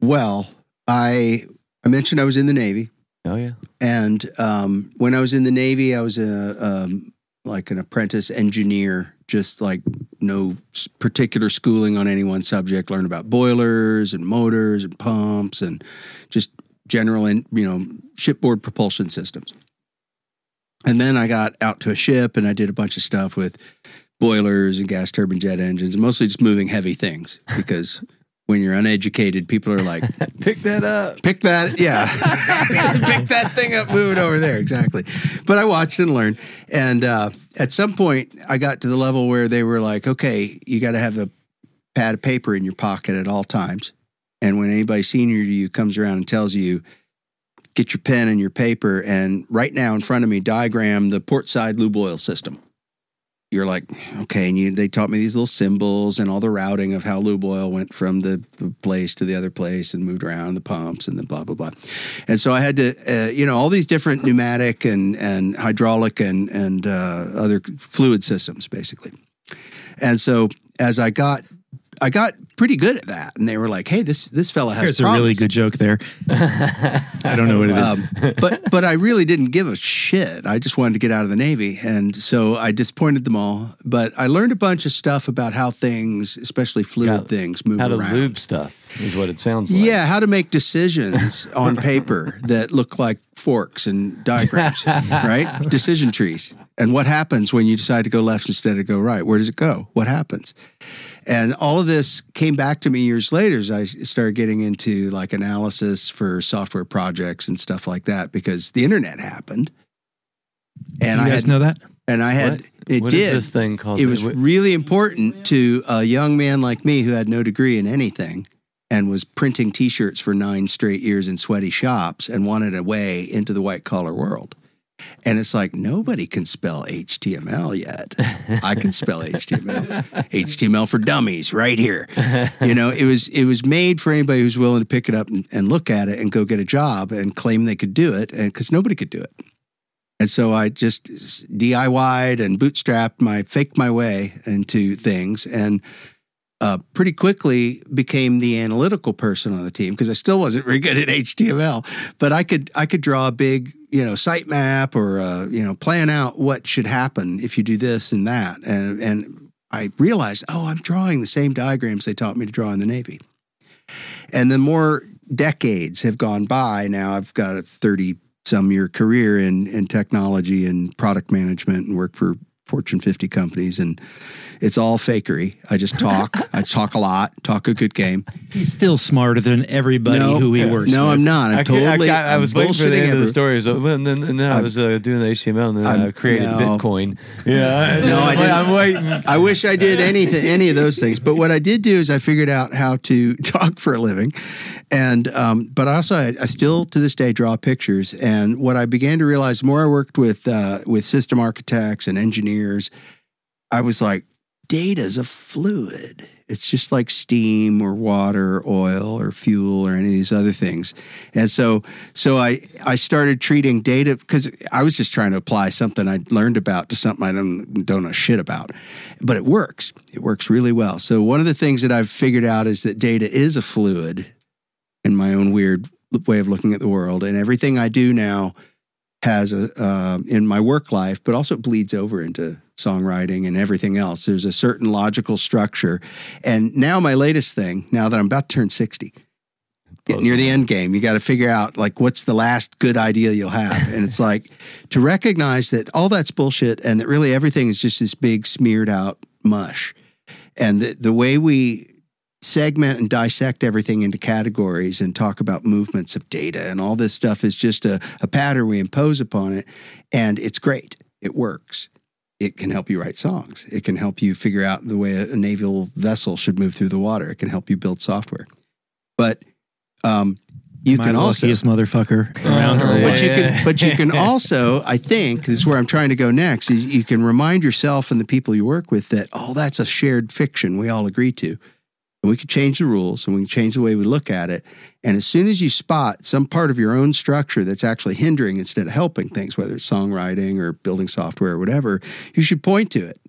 Well, I I mentioned I was in the Navy. oh yeah. And um, when I was in the Navy, I was a um, like an apprentice engineer, just like no particular schooling on any one subject. Learned about boilers and motors and pumps and just general and you know shipboard propulsion systems. And then I got out to a ship and I did a bunch of stuff with boilers and gas turbine jet engines, and mostly just moving heavy things because when you're uneducated, people are like, Pick that up. Pick that, yeah. Pick that thing up, move it over there. Exactly. But I watched and learned. And uh, at some point, I got to the level where they were like, okay, you got to have the pad of paper in your pocket at all times. And when anybody senior to you comes around and tells you, get your pen and your paper, and right now in front of me, diagram the port side lube oil system. You're like, okay. And you, they taught me these little symbols and all the routing of how lube oil went from the place to the other place and moved around the pumps and then blah, blah, blah. And so I had to, uh, you know, all these different pneumatic and, and hydraulic and, and uh, other fluid systems, basically. And so as I got, I got pretty good at that. And they were like, hey, this, this fella has There's a really good joke there. I don't know what it is. Um, but but I really didn't give a shit. I just wanted to get out of the Navy, and so I disappointed them all. But I learned a bunch of stuff about how things, especially fluid Yeah, things, move How to around. lube stuff is what it sounds like. Yeah, how to make decisions on paper that look like forks and diagrams, right? Decision trees. And what happens when you decide to go left instead of go right? Where does it go? What happens? And all of this came back to me years later as I started getting into like analysis for software projects and stuff like that because the internet happened. And you I guys had, know that? and I had, What? it What is did this thing called? it was What- really important to a young man like me who had no degree in anything and was printing t-shirts for nine straight years in sweaty shops and wanted a way into the white collar world and it's like nobody can spell html yet. I can spell html html for dummies right here. You know it was it was made for anybody who's willing to pick it up and, and look at it and go get a job and claim they could do it and because nobody could do it. And so I just DIY'd and bootstrapped my, faked my way into things and uh, pretty quickly became the analytical person on the team because I still wasn't very good at HTML, but I could, I could draw a big, you know, sitemap or, uh, you know, plan out what should happen if you do this and that. And, and I realized, oh, I'm drawing the same diagrams they taught me to draw in the Navy. And the more decades have gone by, now I've got a 30 some year career in in technology and product management and work for Fortune 50 companies and it's all fakery. I just talk. I talk a lot, talk a good game. He's still smarter than everybody No, who he works no, with. I'm not. I'm I, can't- I totally. I, was I'm waiting for the bullshitting end of the every- story. So, and then, and then I was uh, doing the HTML, and then I I'm- created no. Bitcoin. Yeah, No, I didn't. I'm waiting. I wish I did anything, any of those things. But what I did do is I figured out how to talk for a living, and um, but also I, I still to this day draw pictures. And what I began to realize, the more I worked with uh, with system architects and engineers, I was like, data's a fluid. It's just like steam or water, or oil or fuel or any of these other things. And so, so I I started treating data because I was just trying to apply something I learned about to something I don't don't know shit about, but it works. It works really well. So one of the things that I've figured out is that data is a fluid, in my own weird way of looking at the world, and everything I do now has a uh, in my work life, but also bleeds over into songwriting and everything else. There's a certain logical structure, and now my latest thing. Now that I'm about to turn sixty, get near the end game, you got to figure out like what's the last good idea you'll have, and it's like to recognize that all that's bullshit, and that really everything is just this big smeared out mush, and the the way we segment and dissect everything into categories and talk about movements of data and all this stuff is just a, a pattern we impose upon it. And it's great. It works. It can help you write songs. It can help you figure out the way a, a naval vessel should move through the water. It can help you build software. But um, you Am can the also luckiest motherfucker around Uh-huh. Yeah. what? but you can but you can also i think this is where i'm trying to go next is you can remind yourself and the people you work with that oh that's a shared fiction we all agree to and we can change the rules and we can change the way we look at it and as soon as you spot some part of your own structure that's actually hindering instead of helping things whether it's songwriting or building software or whatever you should point to it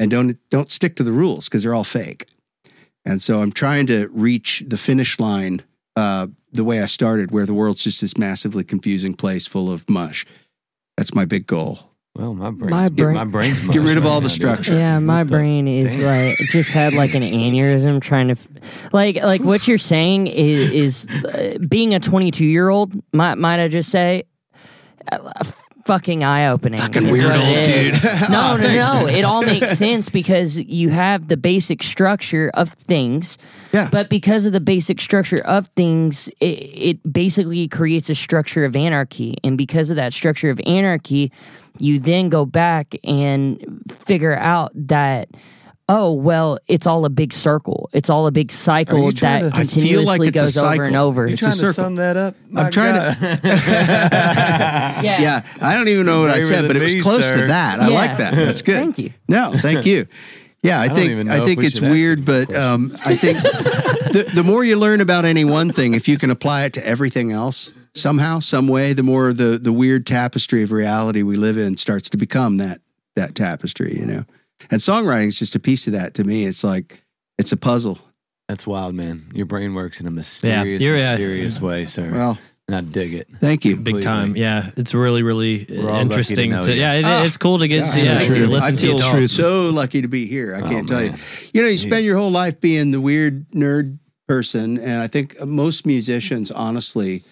and don't don't stick to the rules because they're all fake and so i'm trying to reach the finish line uh, the way I started, where the world's just this massively confusing place full of mush. That's my big goal. Well, my brain. My brain- my brain's Get rid of all the structure. Yeah, my What the- brain is damn. like just had like an aneurysm trying to, like, like what you're saying is, is uh, being a 22 year old. Might might I just say, uh, fucking eye opening. Fucking weird old dude. No, oh, no, Thanks, no. man. It all makes sense because you have the basic structure of things. Yeah. But because of the basic structure of things, it, it basically creates a structure of anarchy. And because of that structure of anarchy, you then go back and figure out that, oh, well, it's all a big circle. It's all a big Are cycle you trying that to- I feel like continuously it's a goes over and cycle. over. You It's a trying to sum that up? My i'm trying God. Yeah. Yeah, I don't even know what I said, but it was me, close sir. to that. I Yeah. like that. That's good. Thank you. No, thank you. Yeah, I, I think even I think we it's weird, but um, I think the the more you learn about any one thing, if you can apply it to everything else somehow, some way, the more the the weird tapestry of reality we live in starts to become that that tapestry, you know. And songwriting is just a piece of that to me. It's like it's a puzzle. That's wild, man. Your brain works in a mysterious, you're, uh, mysterious way, sir. Well, and I dig it. thank you. Big Completely. time. Yeah, it's really, really We're all lucky to interesting. To, yeah, it, Ah, it's cool to get Yeah, yeah, thank to listen I to you feel talk. so lucky to be here. I Oh, can't tell you. man. You know, you spend Jeez. your whole life being the weird nerd person, and I think most musicians, honestly,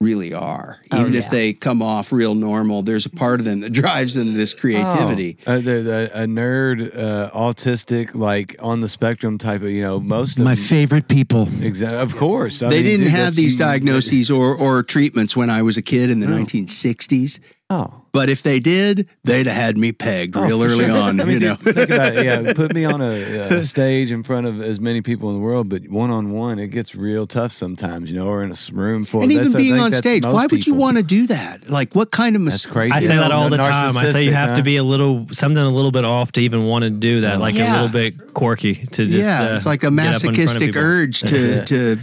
really are. Oh, Even if they come off real normal, there's a part of them that drives them to this creativity. Oh, uh, the, the, a nerd, uh, autistic, like on the spectrum type of, you know, most of My them- favorite people. Exactly. of course. I they mean, didn't dude, have these diagnoses or, or treatments when I was a kid in the No. 1960s. Oh, But if they did, they'd have had me pegged Oh, real early sure. on. I mean, you know, think about it. Yeah, put me on a, a stage in front of as many people in the world, but one on one, it gets real tough sometimes, you know, or in a room full. and that's- even being on stage, why would you want to do that? Like, what kind of That's mis- crazy. I you say that all the time. I say you narcissistic, have to be a little something a little bit off to even want to do that, like Yeah. a little bit quirky to just yeah, uh, it's like a get up in front of masochistic urge to to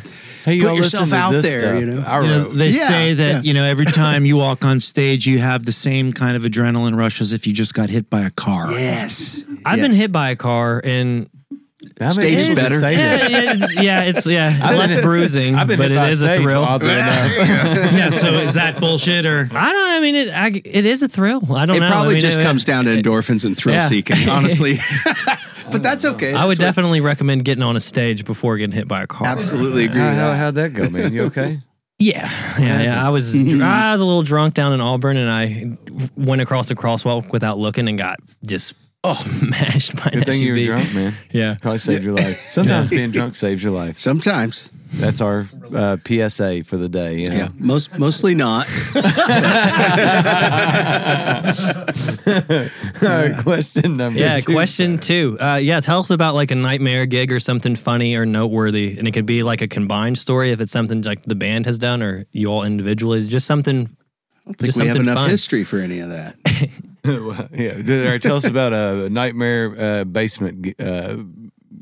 Hey, put yourself out this there, stuff. you know? You know, they Yeah, say that yeah. you know every time you walk on stage, you have the same kind of adrenaline rush as if you just got hit by a car. yes. I've been hit by a car and How many Stage is better. yeah, yeah, yeah, it's yeah, I've less hit- bruising, I've been but it is a thrill. yeah. So is that bullshit or? I don't. I mean, it. I, it is a thrill. I don't know. It know. probably I mean, just it- comes down to endorphins and thrill Yeah. seeking, honestly. but that's mm-hmm. okay. I would That's what- definitely recommend getting on a stage before getting hit by a car. absolutely agree How, with how, that. how'd that go, man? You okay? Yeah, yeah, yeah. I was I was a little drunk down in Auburn, and I went across the crosswalk without looking and got just oh. smashed by an Good thing you were drunk, man. Yeah. Probably saved your life. Sometimes being drunk saves your life. Sometimes, That's our uh, PSA for the day. You know? yeah, most mostly not. All right, question number Yeah, two, question sir. two. Uh, yeah, tell us about like a nightmare gig or something funny or noteworthy, and it could be like a combined story if it's something like the band has done or you all individually. Just something. I think Just we have something enough fun. history for any of that. Yeah. Tell us about a nightmare uh, basement uh,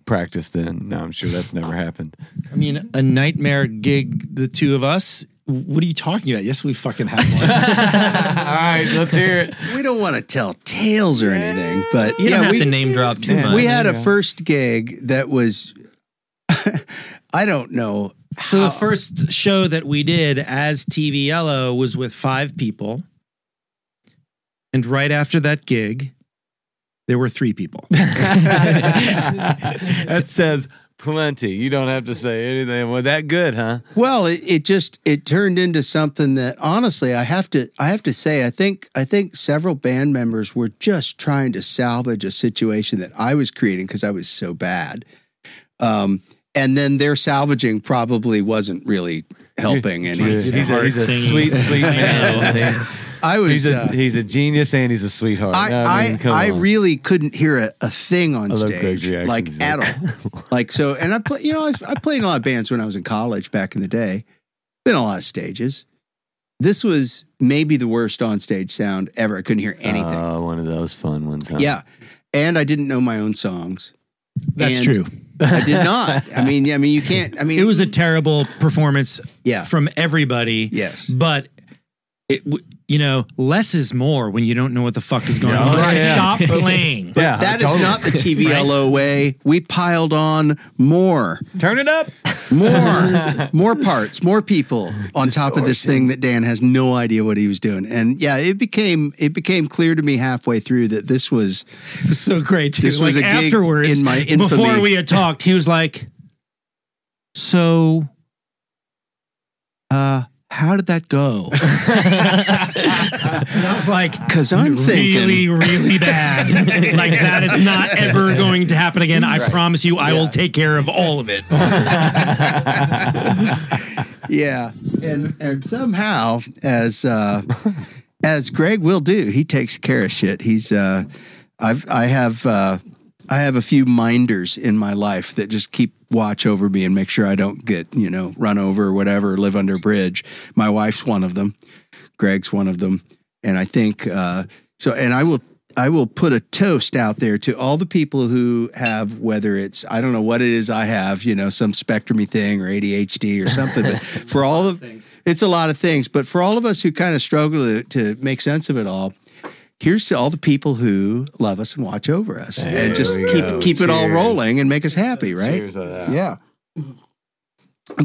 practice. Then, no, I'm sure that's never happened. I mean, a nightmare gig. The two of us. What are you talking about? Yes, we fucking have one. All right, let's hear it. We don't want to tell tales or anything, but You yeah, don't have we, to name drop too Yeah, much. we had a Yeah. first gig that was, I don't know. So the how- first show that we did as TVLO was with five people, and right after that gig, there were three people. that says plenty. You don't have to say anything. Well, that good, huh? Well, it, it just it turned into something that honestly I have to I have to say I think I think several band members were just trying to salvage a situation that I was creating because I was so bad. Um, and then their salvaging probably wasn't really helping any. Dude, he's, a, he's a sweet, sweet man. isn't he? I was. He's a uh, he's a genius and he's a sweetheart. I, No, I, mean, come I really couldn't hear a, a thing on I love Gregg's stage, like He's at all. Like so, and I play. You know, I, was, I played in a lot of bands when I was in college back in the day. Been a lot of stages. This was maybe the worst on stage sound ever. I couldn't hear anything. Oh, one of those fun ones. Huh? yeah, and I didn't know my own songs. That's And true. I did not. I mean, I mean, you can't. I mean, It was a terrible performance yeah. from everybody. Yes. But it, w- you know, less is more when you don't know what the fuck is going Yeah, on. right, yeah. Stop playing. But Yeah, that is totally. not the TVLO way. We piled on more. Turn it up. more more parts more people on top of this thing that dan has no idea what he was doing and yeah it became it became clear to me halfway through that this was was so great too. This was like a gig afterwards, in my infamy. before we had talked, he was like, "So, uh, how did that go?" and I was like, because i'm thinking really, really bad. like that is not ever going to happen again. I promise you, I will take care of all of it. yeah and and somehow as uh as gregg will do he takes care of shit he's uh i've i have uh i have a few minders in my life that just keep watch over me and make sure i don't get you know run over or whatever live under a bridge. My wife's one of them. Gregg's one of them. And i think uh so and i will I will put a toast out there to all the people who have, whether it's, I don't know what it is I have, you know, some spectrumy thing or ADHD or something, but for all of, it's a lot of things, but for all of us who kind of struggle to, to make sense of it all, here's to all the people who love us and watch over us There and just keep, go. keep it all rolling and make us happy, right? Cheers. Yeah.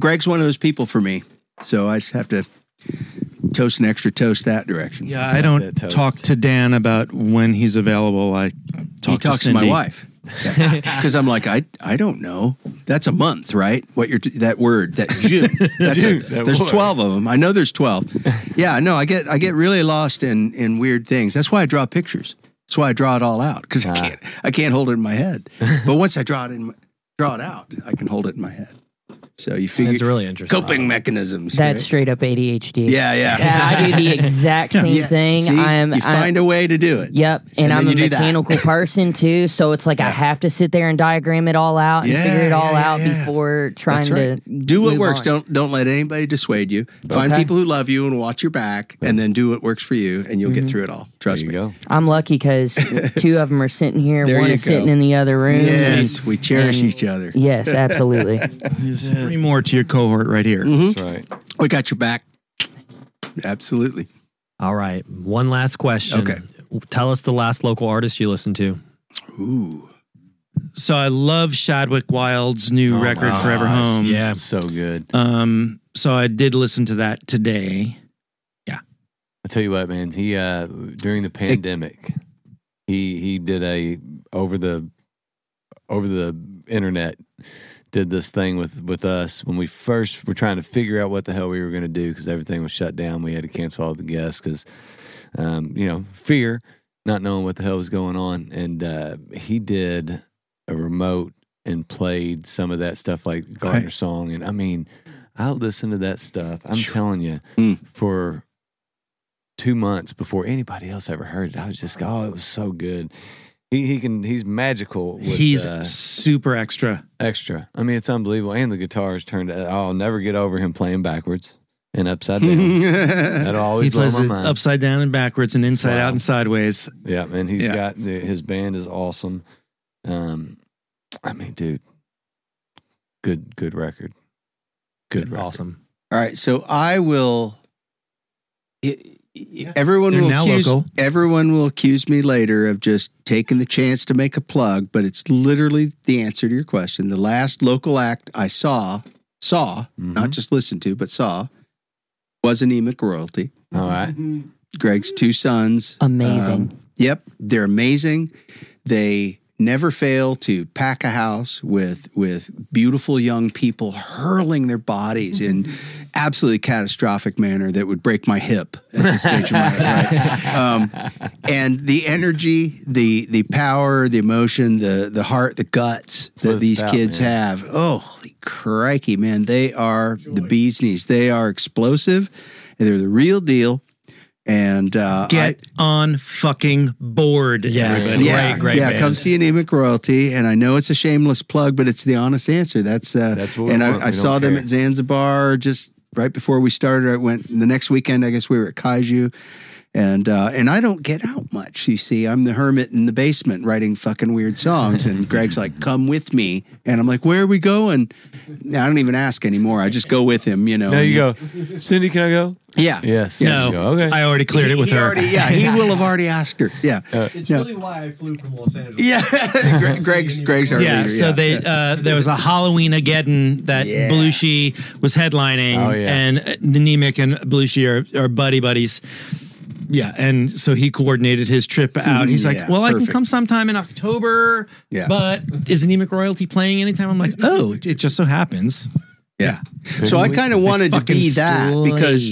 Gregg's one of those people for me. So I just have to toast an extra toast that direction. Yeah, I don't talk to Dan about when he's available. I talk he talks to, to, my wife because I'm like I I don't know. That's a month, right? What you're that word that June. That's a- June, that there's word. twelve of them. I know there's twelve. Yeah, no, I get I get really lost in in weird things. That's why I draw pictures. That's why I draw it all out because I Ah. can't I can't hold it in my head. But once I draw it in draw it out, I can hold it in my head. So you It's figure really interesting. coping mechanisms. That's right? straight up ADHD. yeah, yeah. Yeah, I do the exact same Yeah. thing. See? I'm you I'm- find a way to do it. Yep, and, And I'm a you do that. mechanical person too, so it's like I have to sit there and diagram it all out and Yeah, figure it all yeah, yeah, out yeah. before trying right. to do what move works. on. Don't don't let anybody dissuade you. Find Okay. people who love you and watch your back, and then do what works for you, and you'll Mm-hmm. get through it all. There Trust you me. go. I'm lucky because two of them are sitting here, There one you is sitting in the other room. Yes, we cherish and- each other. Yes, absolutely. Three more to your cohort right here. Mhm. That's right. We got your back. Absolutely. All right. One last question. Okay. Tell us the last local artist you listened to. Ooh. So I love Shadwick Wild's new Oh record, Forever gosh. Home. Yeah. So good. Um. So I did listen to that today. Yeah. I tell you what, man. He uh during the pandemic, he he did a over the over the internet did this thing with with us when we first were trying to figure out what the hell we were going to do because everything was shut down. We had to cancel all the guests because um, you know fear, not knowing what the hell was going on, and uh, he did a remote and played some of that stuff like Gardner song, and I mean, I listened to that stuff. I'm telling you, Mm. for two months before anybody else ever heard it. I was just, oh, it was so good. He he can he's magical. With, He's uh, super extra. extra. I mean, it's unbelievable. And the guitars turned. I'll never get over him playing backwards and upside down. That'll always He blow plays my it mind. upside down and backwards and inside wild. out and sideways. yeah, and he's Yeah. got his band is awesome. Um, I mean, dude, good good record. Good record. Awesome. All right, so I will. i- i- Everyone They're will accuse local. everyone will accuse me later of just taking the chance to make a plug, but it's literally the answer to your question. The last local act I saw saw, not Mhm. just listened to, but saw, was anemic royalty. All right. Gregg's two sons. Amazing. Um, yep, they're amazing. They never fail to pack a house with with beautiful young people hurling their bodies in absolutely catastrophic manner that would break my hip at this stage of my life. Um, and the energy, the the power, the emotion, the the heart, the guts that these about, kids man. have. Oh, holy crikey, man, they are the bee's knees. They are explosive, and they're the real deal. And uh, Get on fucking board, Yeah, everybody. yeah, Great, great yeah. band. Come see Anemic Royalty, and I know it's a shameless plug, but it's the honest answer. That's uh, That's what and. I, I saw them care. at Zanzabar just right before we started. I went the next weekend. I guess we were at Kaiju, and uh, and I don't get out much. You see, I'm the hermit in the basement writing fucking weird songs, and Gregg's like, "Come with me," and I'm like, "Where are we going?" I don't even ask anymore. I just go with him. You know. Now you go, Cindy. Can I go? Yeah. Yes. No, Yes. Okay. I already cleared it with He her. already- yeah, he will have already asked her. Yeah. It's No. really why I flew from Los Angeles. Yeah. Gregg- Gregg's Gregg's our yeah, leader. so yeah. they uh, there was a Halloween Ageddon that Yeah. Belushi was headlining, Oh, yeah. and uh, Nemec and Belushi are, are buddy buddies. Yeah, and so he coordinated his trip hmm, out. He's like, yeah, "Well, I perfect. can come sometime in October, Yeah. but is Anemic Royalty playing anytime?" I'm like, "Oh, it just so happens." Yeah. So I kind of wanted to be that because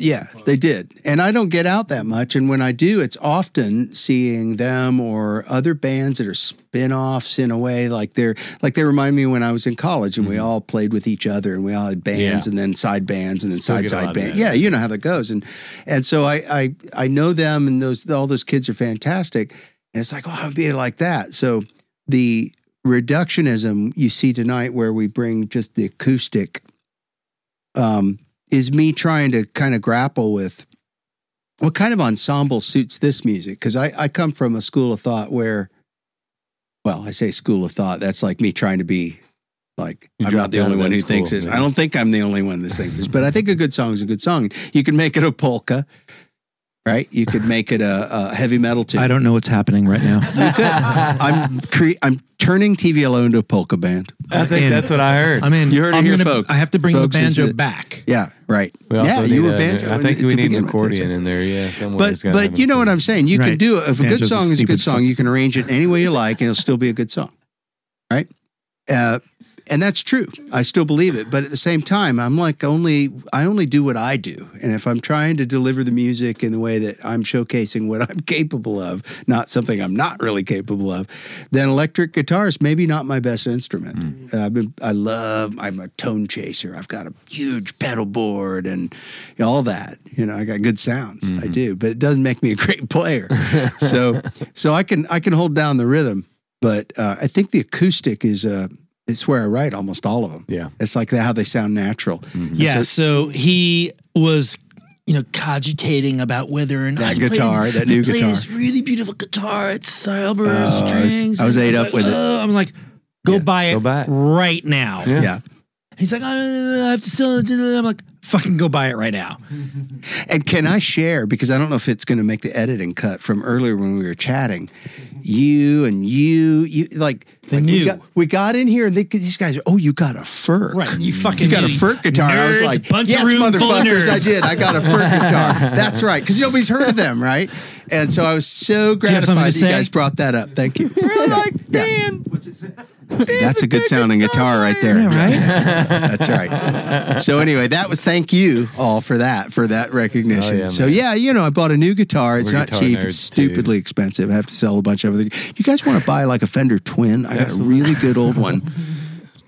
yeah, they did. And I don't get out that much and when I do it's often seeing them or other bands that are spin-offs in a way like they're like they remind me when I was in college and we all played with each other and we all had bands Mm-hmm. Yeah. and then side bands and then Still side get a lot side of band. that. Yeah, you know how that goes and and so I I I know them and those all those kids are fantastic and it's like, "Oh, I'd be like that." So the reductionism you see tonight where we bring just the acoustic um, is me trying to kind of grapple with what kind of ensemble suits this music. Because I, I come from a school of thought where well i say school of thought that's like me trying to be like You i'm not the only one who thinks this. yeah. i don't think i'm the only one that thinks this but i think a good song is a good song. You can make it a polka right you could make it a, a heavy metal tune I don't know what's happening right now. you could i'm cre- i'm turning tvlo into a polka band I think in. that's what I heard. I'm in. You heard it I'm here, gonna- folks. I have to bring Folks, the banjo back. yeah right yeah you were a- banjo I think to we need an accordion in there. Yeah. But it's gotta have but you know what. I'm saying. You can do it. If a good Banjo's a song is a good song, fuck. you can arrange it any way you like, and it'll still be a good song, right? Uh, and that's true. I still believe it. But at the same time, I'm like only I only do what I do, and if I'm trying to deliver the music in the way that I'm showcasing what I'm capable of, not something I'm not really capable of, then electric guitar is maybe not my best instrument. Uh, I've been, I love. I'm a tone chaser. I've got a huge pedal board and you know, all that. You know, I got good sounds. I do, but it doesn't make me a great player. so, so I can I can hold down the rhythm, but uh, I think the acoustic is uh, it's where I write almost all of them. Yeah. It's like how they sound natural. Mm-hmm. Yeah, so he was, you know, cogitating about whether or not That I played- guitar, that I new guitar. This really beautiful guitar. It's Silber Oh, I was- strings. I was and ate up like, with it. Oh, I'm like, go Yeah, buy it go buy it. right now. Yeah. Yeah. He's like, I I have to sell it. I'm like, fucking go buy it right now. And can I share because I don't know if it's going to make the editing cut from earlier when we were chatting. You and you, you like, The like new. We got, we got in here and they, these guys. Oh, you got a fur. Right, you fucking You got a you Furch guitar. I was nerds, like, bunch yes, of room full of motherfuckers, I did. I got a Furch guitar. That's right, because nobody's heard of them, right? And so I was so you have something gratified to that you say? guys brought that up. Thank you. Really like Dan. That's a good sounding guitar right there. Yeah, right? That's right. So anyway, that was thank you all for that for that recognition. Oh, yeah, so yeah, you know, I bought a new guitar. It's We're not guitar cheap. It's stupidly expensive. I have to sell a bunch of other. You guys want to buy like a Fender Twin? I got Absolutely. a really good old one.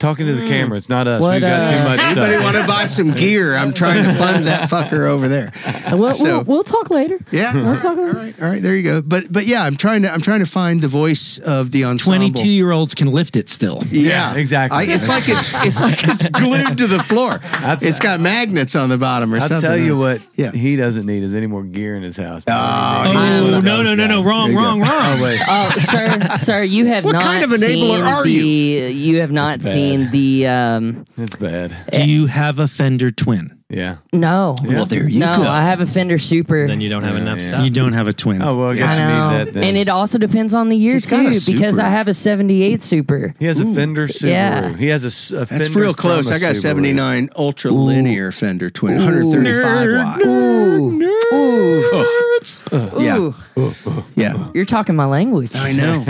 Talking to the camera, it's not us. What, We've got uh, too much Anybody stuff. want to buy some gear? I'm trying to fund that fucker over there. We'll, So- we'll, we'll talk later. Yeah. We'll talk all later. right. All right. There you go. But but yeah, I'm trying to I'm trying to find the voice of the ensemble. 22 year olds can lift it still. Yeah, Yeah, exactly. I, it's like it's it's like it's glued to the floor. That's- it's got magnets on the bottom or something. I'll tell you what Yeah. he doesn't need is any more gear in his house. Oh, Oh, he's no, no, no, no. Wrong, wrong, go. wrong. Oh, wait. Oh, sir, sir, you have not. What not kind of enabler seen are the, you? you? have not It's bad. seen the um It's bad. Do you have a Fender Twin? Yeah. no. Well, there you go. no, go. I have a Fender Super. Then you don't have Yeah, enough yeah. stuff. You don't have a twin. Oh, well, I guess I you know. need that then. and it also depends on the year He's got a too, because Super. I have a '78 Super. he has a Fender Subaru. Yeah. He has a s- a, That's Fender real close. from I got a Subaru. 79 ultra linear Fender twin, 135 watt. Ooh, ooh, Yeah, ooh. yeah. You're talking my language. I know.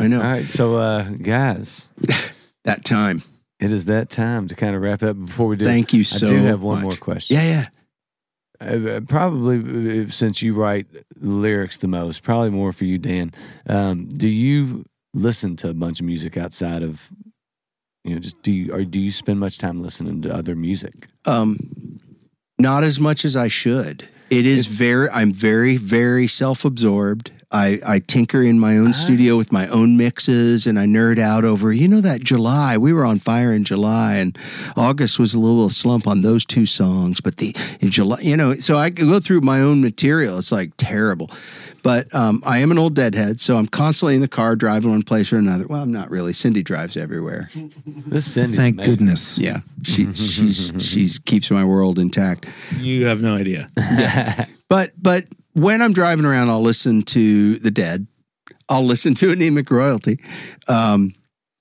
I know. All right, so uh, guys, That time. it is that time to kind of wrap up. Before we do, Thank you so I do have one much. more question. Yeah, yeah. Uh, probably uh, since you write lyrics the most, probably more for you, Dan. Um, do you listen to a bunch of music outside of You know, just do you or do you spend much time listening to other music? Um, not as much as I should. It is very. I'm very, very self-absorbed. I, I tinker in my own Ah. studio with my own mixes, and I nerd out over. You know that July we were on fire in July, and August was a little slump on those two songs. But the in July, you know, so I go through my own material. It's like terrible. But um, I am an old deadhead, so I'm constantly in the car driving one place or another. Well, I'm not really. Cindy drives everywhere. This Cindy. Thank goodness. Yeah, she she's she's keeps my world intact. You have no idea. But but when I'm driving around, I'll listen to the Dead. I'll listen to Anemic Royalty. Um,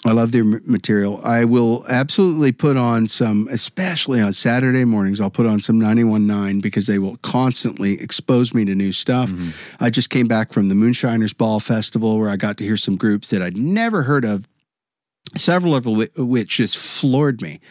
I love their material. I will absolutely put on some, especially on Saturday mornings. I'll put on some 91.9 because they will constantly expose me to new stuff. I just came back from the Moonshiners Ball Festival where I got to hear some groups that I'd never heard of. Several of which just floored me.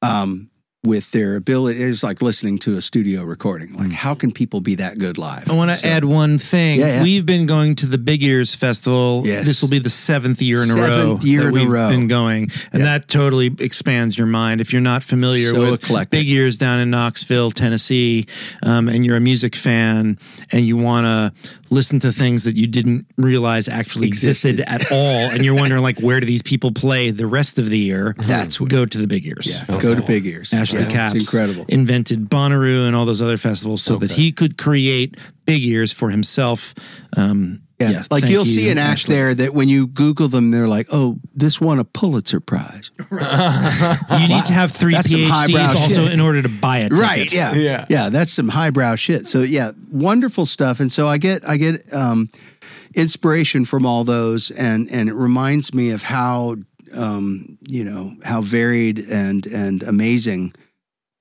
Um, with their ability, it's like listening to a studio recording. Like, how can people be that good live? I want to So- add one thing. Yeah, yeah. We've been going to the Big Ears Festival. Yes. This will be the seventh year in a row Seventh year that in a we've row. been going, and Yeah. that totally expands your mind. If you're not familiar So with eclectic. Big Ears down in Knoxville, Tennessee, um, and you're a music fan, and you want to listen to things that you didn't realize actually existed, Existed. at all, and you're wondering like where do these people play the rest of the year? That's what- go to the Big Ears. Yeah, go to Big Ears. Ashley yeah, Capps incredible. invented Bonnaroo and all those other festivals so that he could create big ears for himself. Um, Yeah, yeah, like you'll you, see an act Ashley. there that when you Google them, they're like, "Oh, this won a Pulitzer Prize." You need to have three That's PhDs also shit. in order to buy it. Right? Yeah. Yeah. Yeah. That's some highbrow shit. So yeah, wonderful stuff. And so I get I get um, inspiration from all those, and and it reminds me of how um, you know how varied and and amazing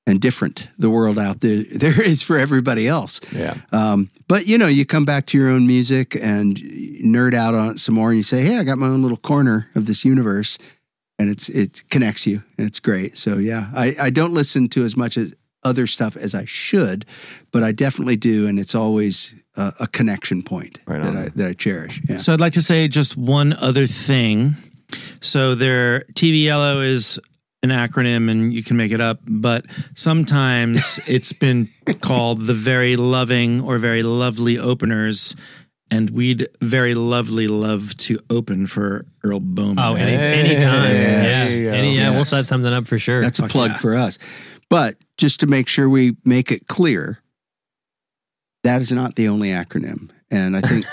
and different the world out there there is for everybody else. Yeah. Um, but you know, you come back to your own music and nerd out on it some more, and you say, "Hey, I got my own little corner of this universe," and it's it connects you, and it's great. So yeah, I I don't listen to as much as other stuff as I should, but I definitely do, and it's always a, a connection point Right that. I that I cherish. Yeah. So I'd like to say just one other thing. So their TVLO is an acronym and you can make it up, but sometimes it's been called the very loving or very lovely openers. And we'd very lovely love to open for Earl Bowman. Oh, any Hey, anytime. yes. Yeah. There you go. Any, yeah, we'll set something up for sure. That's a Fuck plug yeah. for us. But just to make sure we make it clear, that is not the only acronym. And I think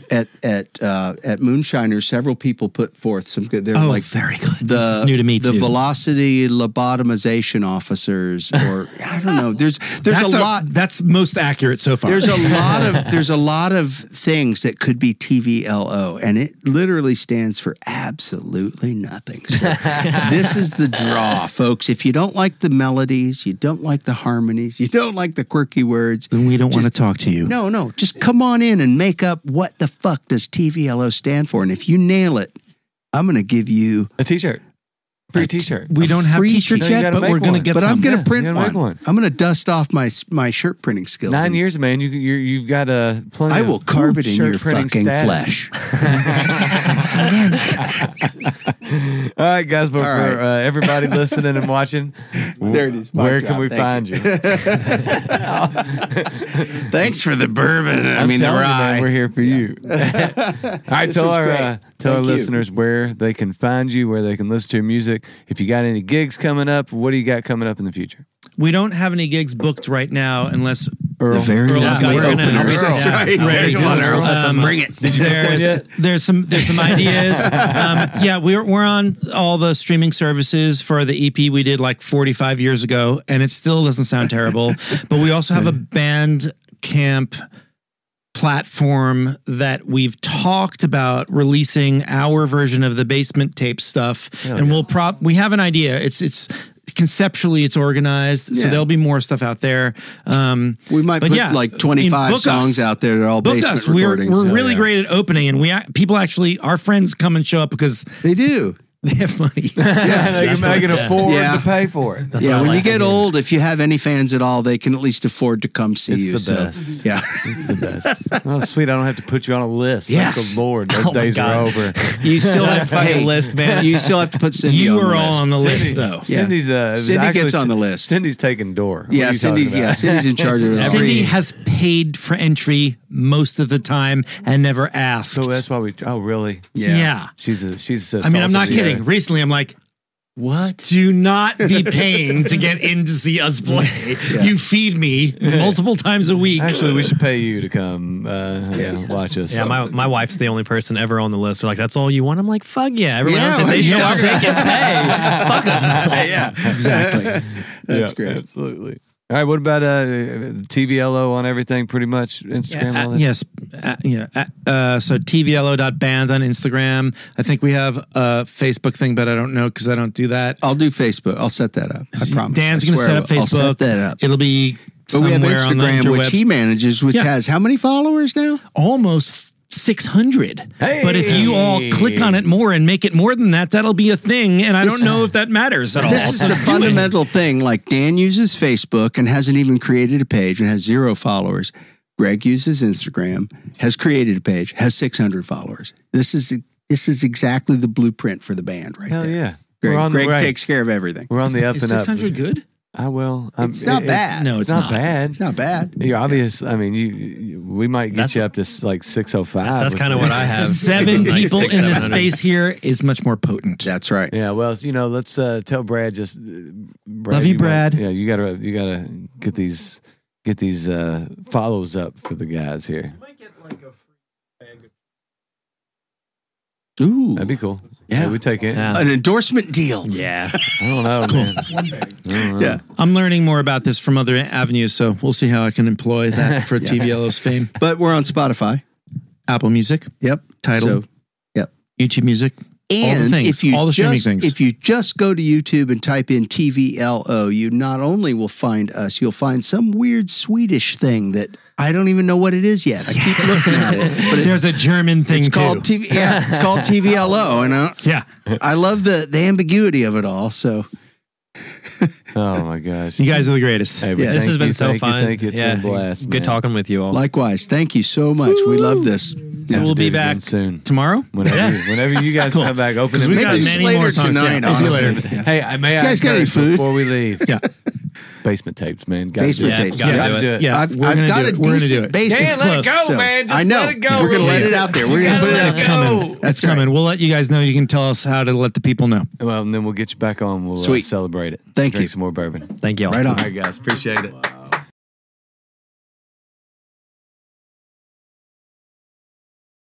at at uh, at Moonshiners, several people put forth some good. They're oh, like very good. the this is new to me too. the too. velocity lobotomization officers, or I don't know. There's there's that's a lot. That's most accurate so far. There's a lot of there's a lot of things that could be TVLO, and it literally stands for absolutely nothing. So this is the draw, folks. If you don't like the melodies, you don't like the harmonies, you don't like the quirky words, then we don't want to talk to you. no, no, just come on in and make up what the fuck does TVLO stand for. And if you nail it, I'm going to give you. A t-shirt. Free A t- t-shirt. we a don't have free t-shirts No, yet, but we're going to one. get But I'm going to Yeah, print you gotta one. one. I'm going to dust off my my shirt printing skills. Nine years, man. You you you've got a plenty. I of will carve it in your fucking status. flesh. All right, guys. But All for right. uh, everybody listening and watching, There it is. Where drop. can we Thank find you? Thanks for the bourbon. I I'm mean, the telling you, man, we're here for you. All right, This tell was our great. tell our you. listeners where they can find you, where they can listen to your music. If you got any gigs coming up, what do you got coming up in the future? We don't have any gigs booked right now unless Earl. The very Earl's lovely got we're gonna- openers. Earl. That's right. Ready Come on, Earl. um, Bring it. Did you there's, there's some there's some ideas. um, yeah, we're we're on all the streaming services for the EP we did like 45 years ago, and it still doesn't sound terrible. but we also have a band camp platform that we've talked about releasing our version of the basement tape stuff Hell and yeah. we'll prop we have an idea it's it's conceptually it's organized so there'll be more stuff out there um We might put yeah, like I 25 mean, songs us. out there that are all book basement us. We're, recordings. we're so- really yeah. great at opening, and we people actually our friends come and show up because They do. They have money. Yeah, they can, they can afford Yeah. to pay for it. That's yeah, when you like to get old, if you have any fans at all, they can at least afford to come see It's you. It's the so- best. Yeah. It's the best. Oh, sweet. I don't have to put you on a list. Yes. Thank the Lord. Those Oh my days are over. You still have to Fucking hey, list, man. You still have to put Cindy you on the were all list. on the list Cindy- though. Cindy's uh, Cindy actually gets on the list. Cindy's taking door. What Yeah, are you talking Cindy's yeah. Cindy's in charge of it Cindy has paid for entry most of the time and never asked. So that's why we. Oh, really? yeah. She's a. She's a. I mean, I'm not salty, kidding. Recently, I'm like, What? do not be paying to get in to see us play. You feed me multiple times a week. Actually, we should pay you to come. Uh, yeah, watch us. Yeah, my, my wife's the only person ever on the list. They're like, that's all you want? I'm like, fuck yeah. Everyone Yeah, else, if they show up, they can pay. Fuck 'em. yeah, Exactly. That's Yeah, great. Absolutely. All right. What about uh, TVLO on everything? Pretty much Instagram. Yeah, all uh, yes. Uh, yeah. Uh, uh, so tvlo.band on Instagram. I think we have a Facebook thing, but I don't know because I don't do that. I'll do Facebook. I'll set that up. I promise. Dan's going to set up will. I'll set that up. It'll be But we have somewhere on the Instagram, which interwebs. he manages, which Yeah. has how many followers now? almost 600. Hey! But if you all click on it more and make it more than that, that'll be a thing. And I This don't know is- if that matters at all. This is So the do it. fundamental thing. Like Dan uses Facebook and hasn't even created a page and has zero followers. Gregg uses Instagram, has created a page, has 600 followers. This is this is exactly the blueprint for the band, right Hell there. yeah. Gregg, we're on Gregg the right. takes care of everything. We're on the up Is and up. 600 good? I will. I'm- It's not bad. No, it's, it's not, not. bad. It's not bad. You're obvious. I mean, you, you we might get That's- you up to s- like six oh five. That's kind of what I have. Seven Like people six, in this 700. space here is much more potent. That's right. Yeah, well, you know, let's uh, tell Brad just. Uh, Brad, Love you, might- Brad. yeah, you gotta you gotta get these get these uh, follows up for the guys here. might get like a free bag Ooh. That'd be cool. Yeah. we take it. Yeah. An endorsement deal. Yeah. I don't know, man. one bag. I don't know. Yeah. I'm learning more about this from other avenues, so we'll see how I can employ that for TVLO's fame. But we're on Spotify. Apple Music, Yep. Tidal, So, YouTube Music. And things, if you all the streaming just, things. if you just go to YouTube and type in TVLO, you not only will find us, you'll find some weird Swedish thing that I don't even know what it is yet. I keep looking at it, but it, There's a German thing it's too. called TV. Yeah, it's called TVLO, and I, yeah, I love the the ambiguity of it all. So Oh my gosh. you guys are the greatest. Hey, Yeah. This thank has been you, so thank you, fun. thank you. It's yeah. been a blast. Good man. talking with you all. likewise, thank you so much. We love this. So Have we'll be back soon. tomorrow. Whenever, Yeah. you, whenever you guys Cool. come back, open. it. we Maybe got many later more songs. tonight, Yeah, we'll see you honestly. later. Hey, I may you guys got any encourage food? before we leave? Yeah. Basement tapes, man. Gotta Basement do it. tapes. gotta Gotta do do it. it. Yeah, I've, we're I've gonna got do a it. We're gonna decent do it. base. Dan, It's let it close, go, so- man. Just I know. let it go. We're gonna let Release it it. out there. We're You gonna gotta put it let out it there. go. It's That's right. coming. We'll let you guys know. You can tell us how to let the people know. Well, and then we'll get you back on. We'll uh, Sweet. celebrate it. Thank Drink you. some more bourbon. Thank you all. Right on. All right, guys. Appreciate it.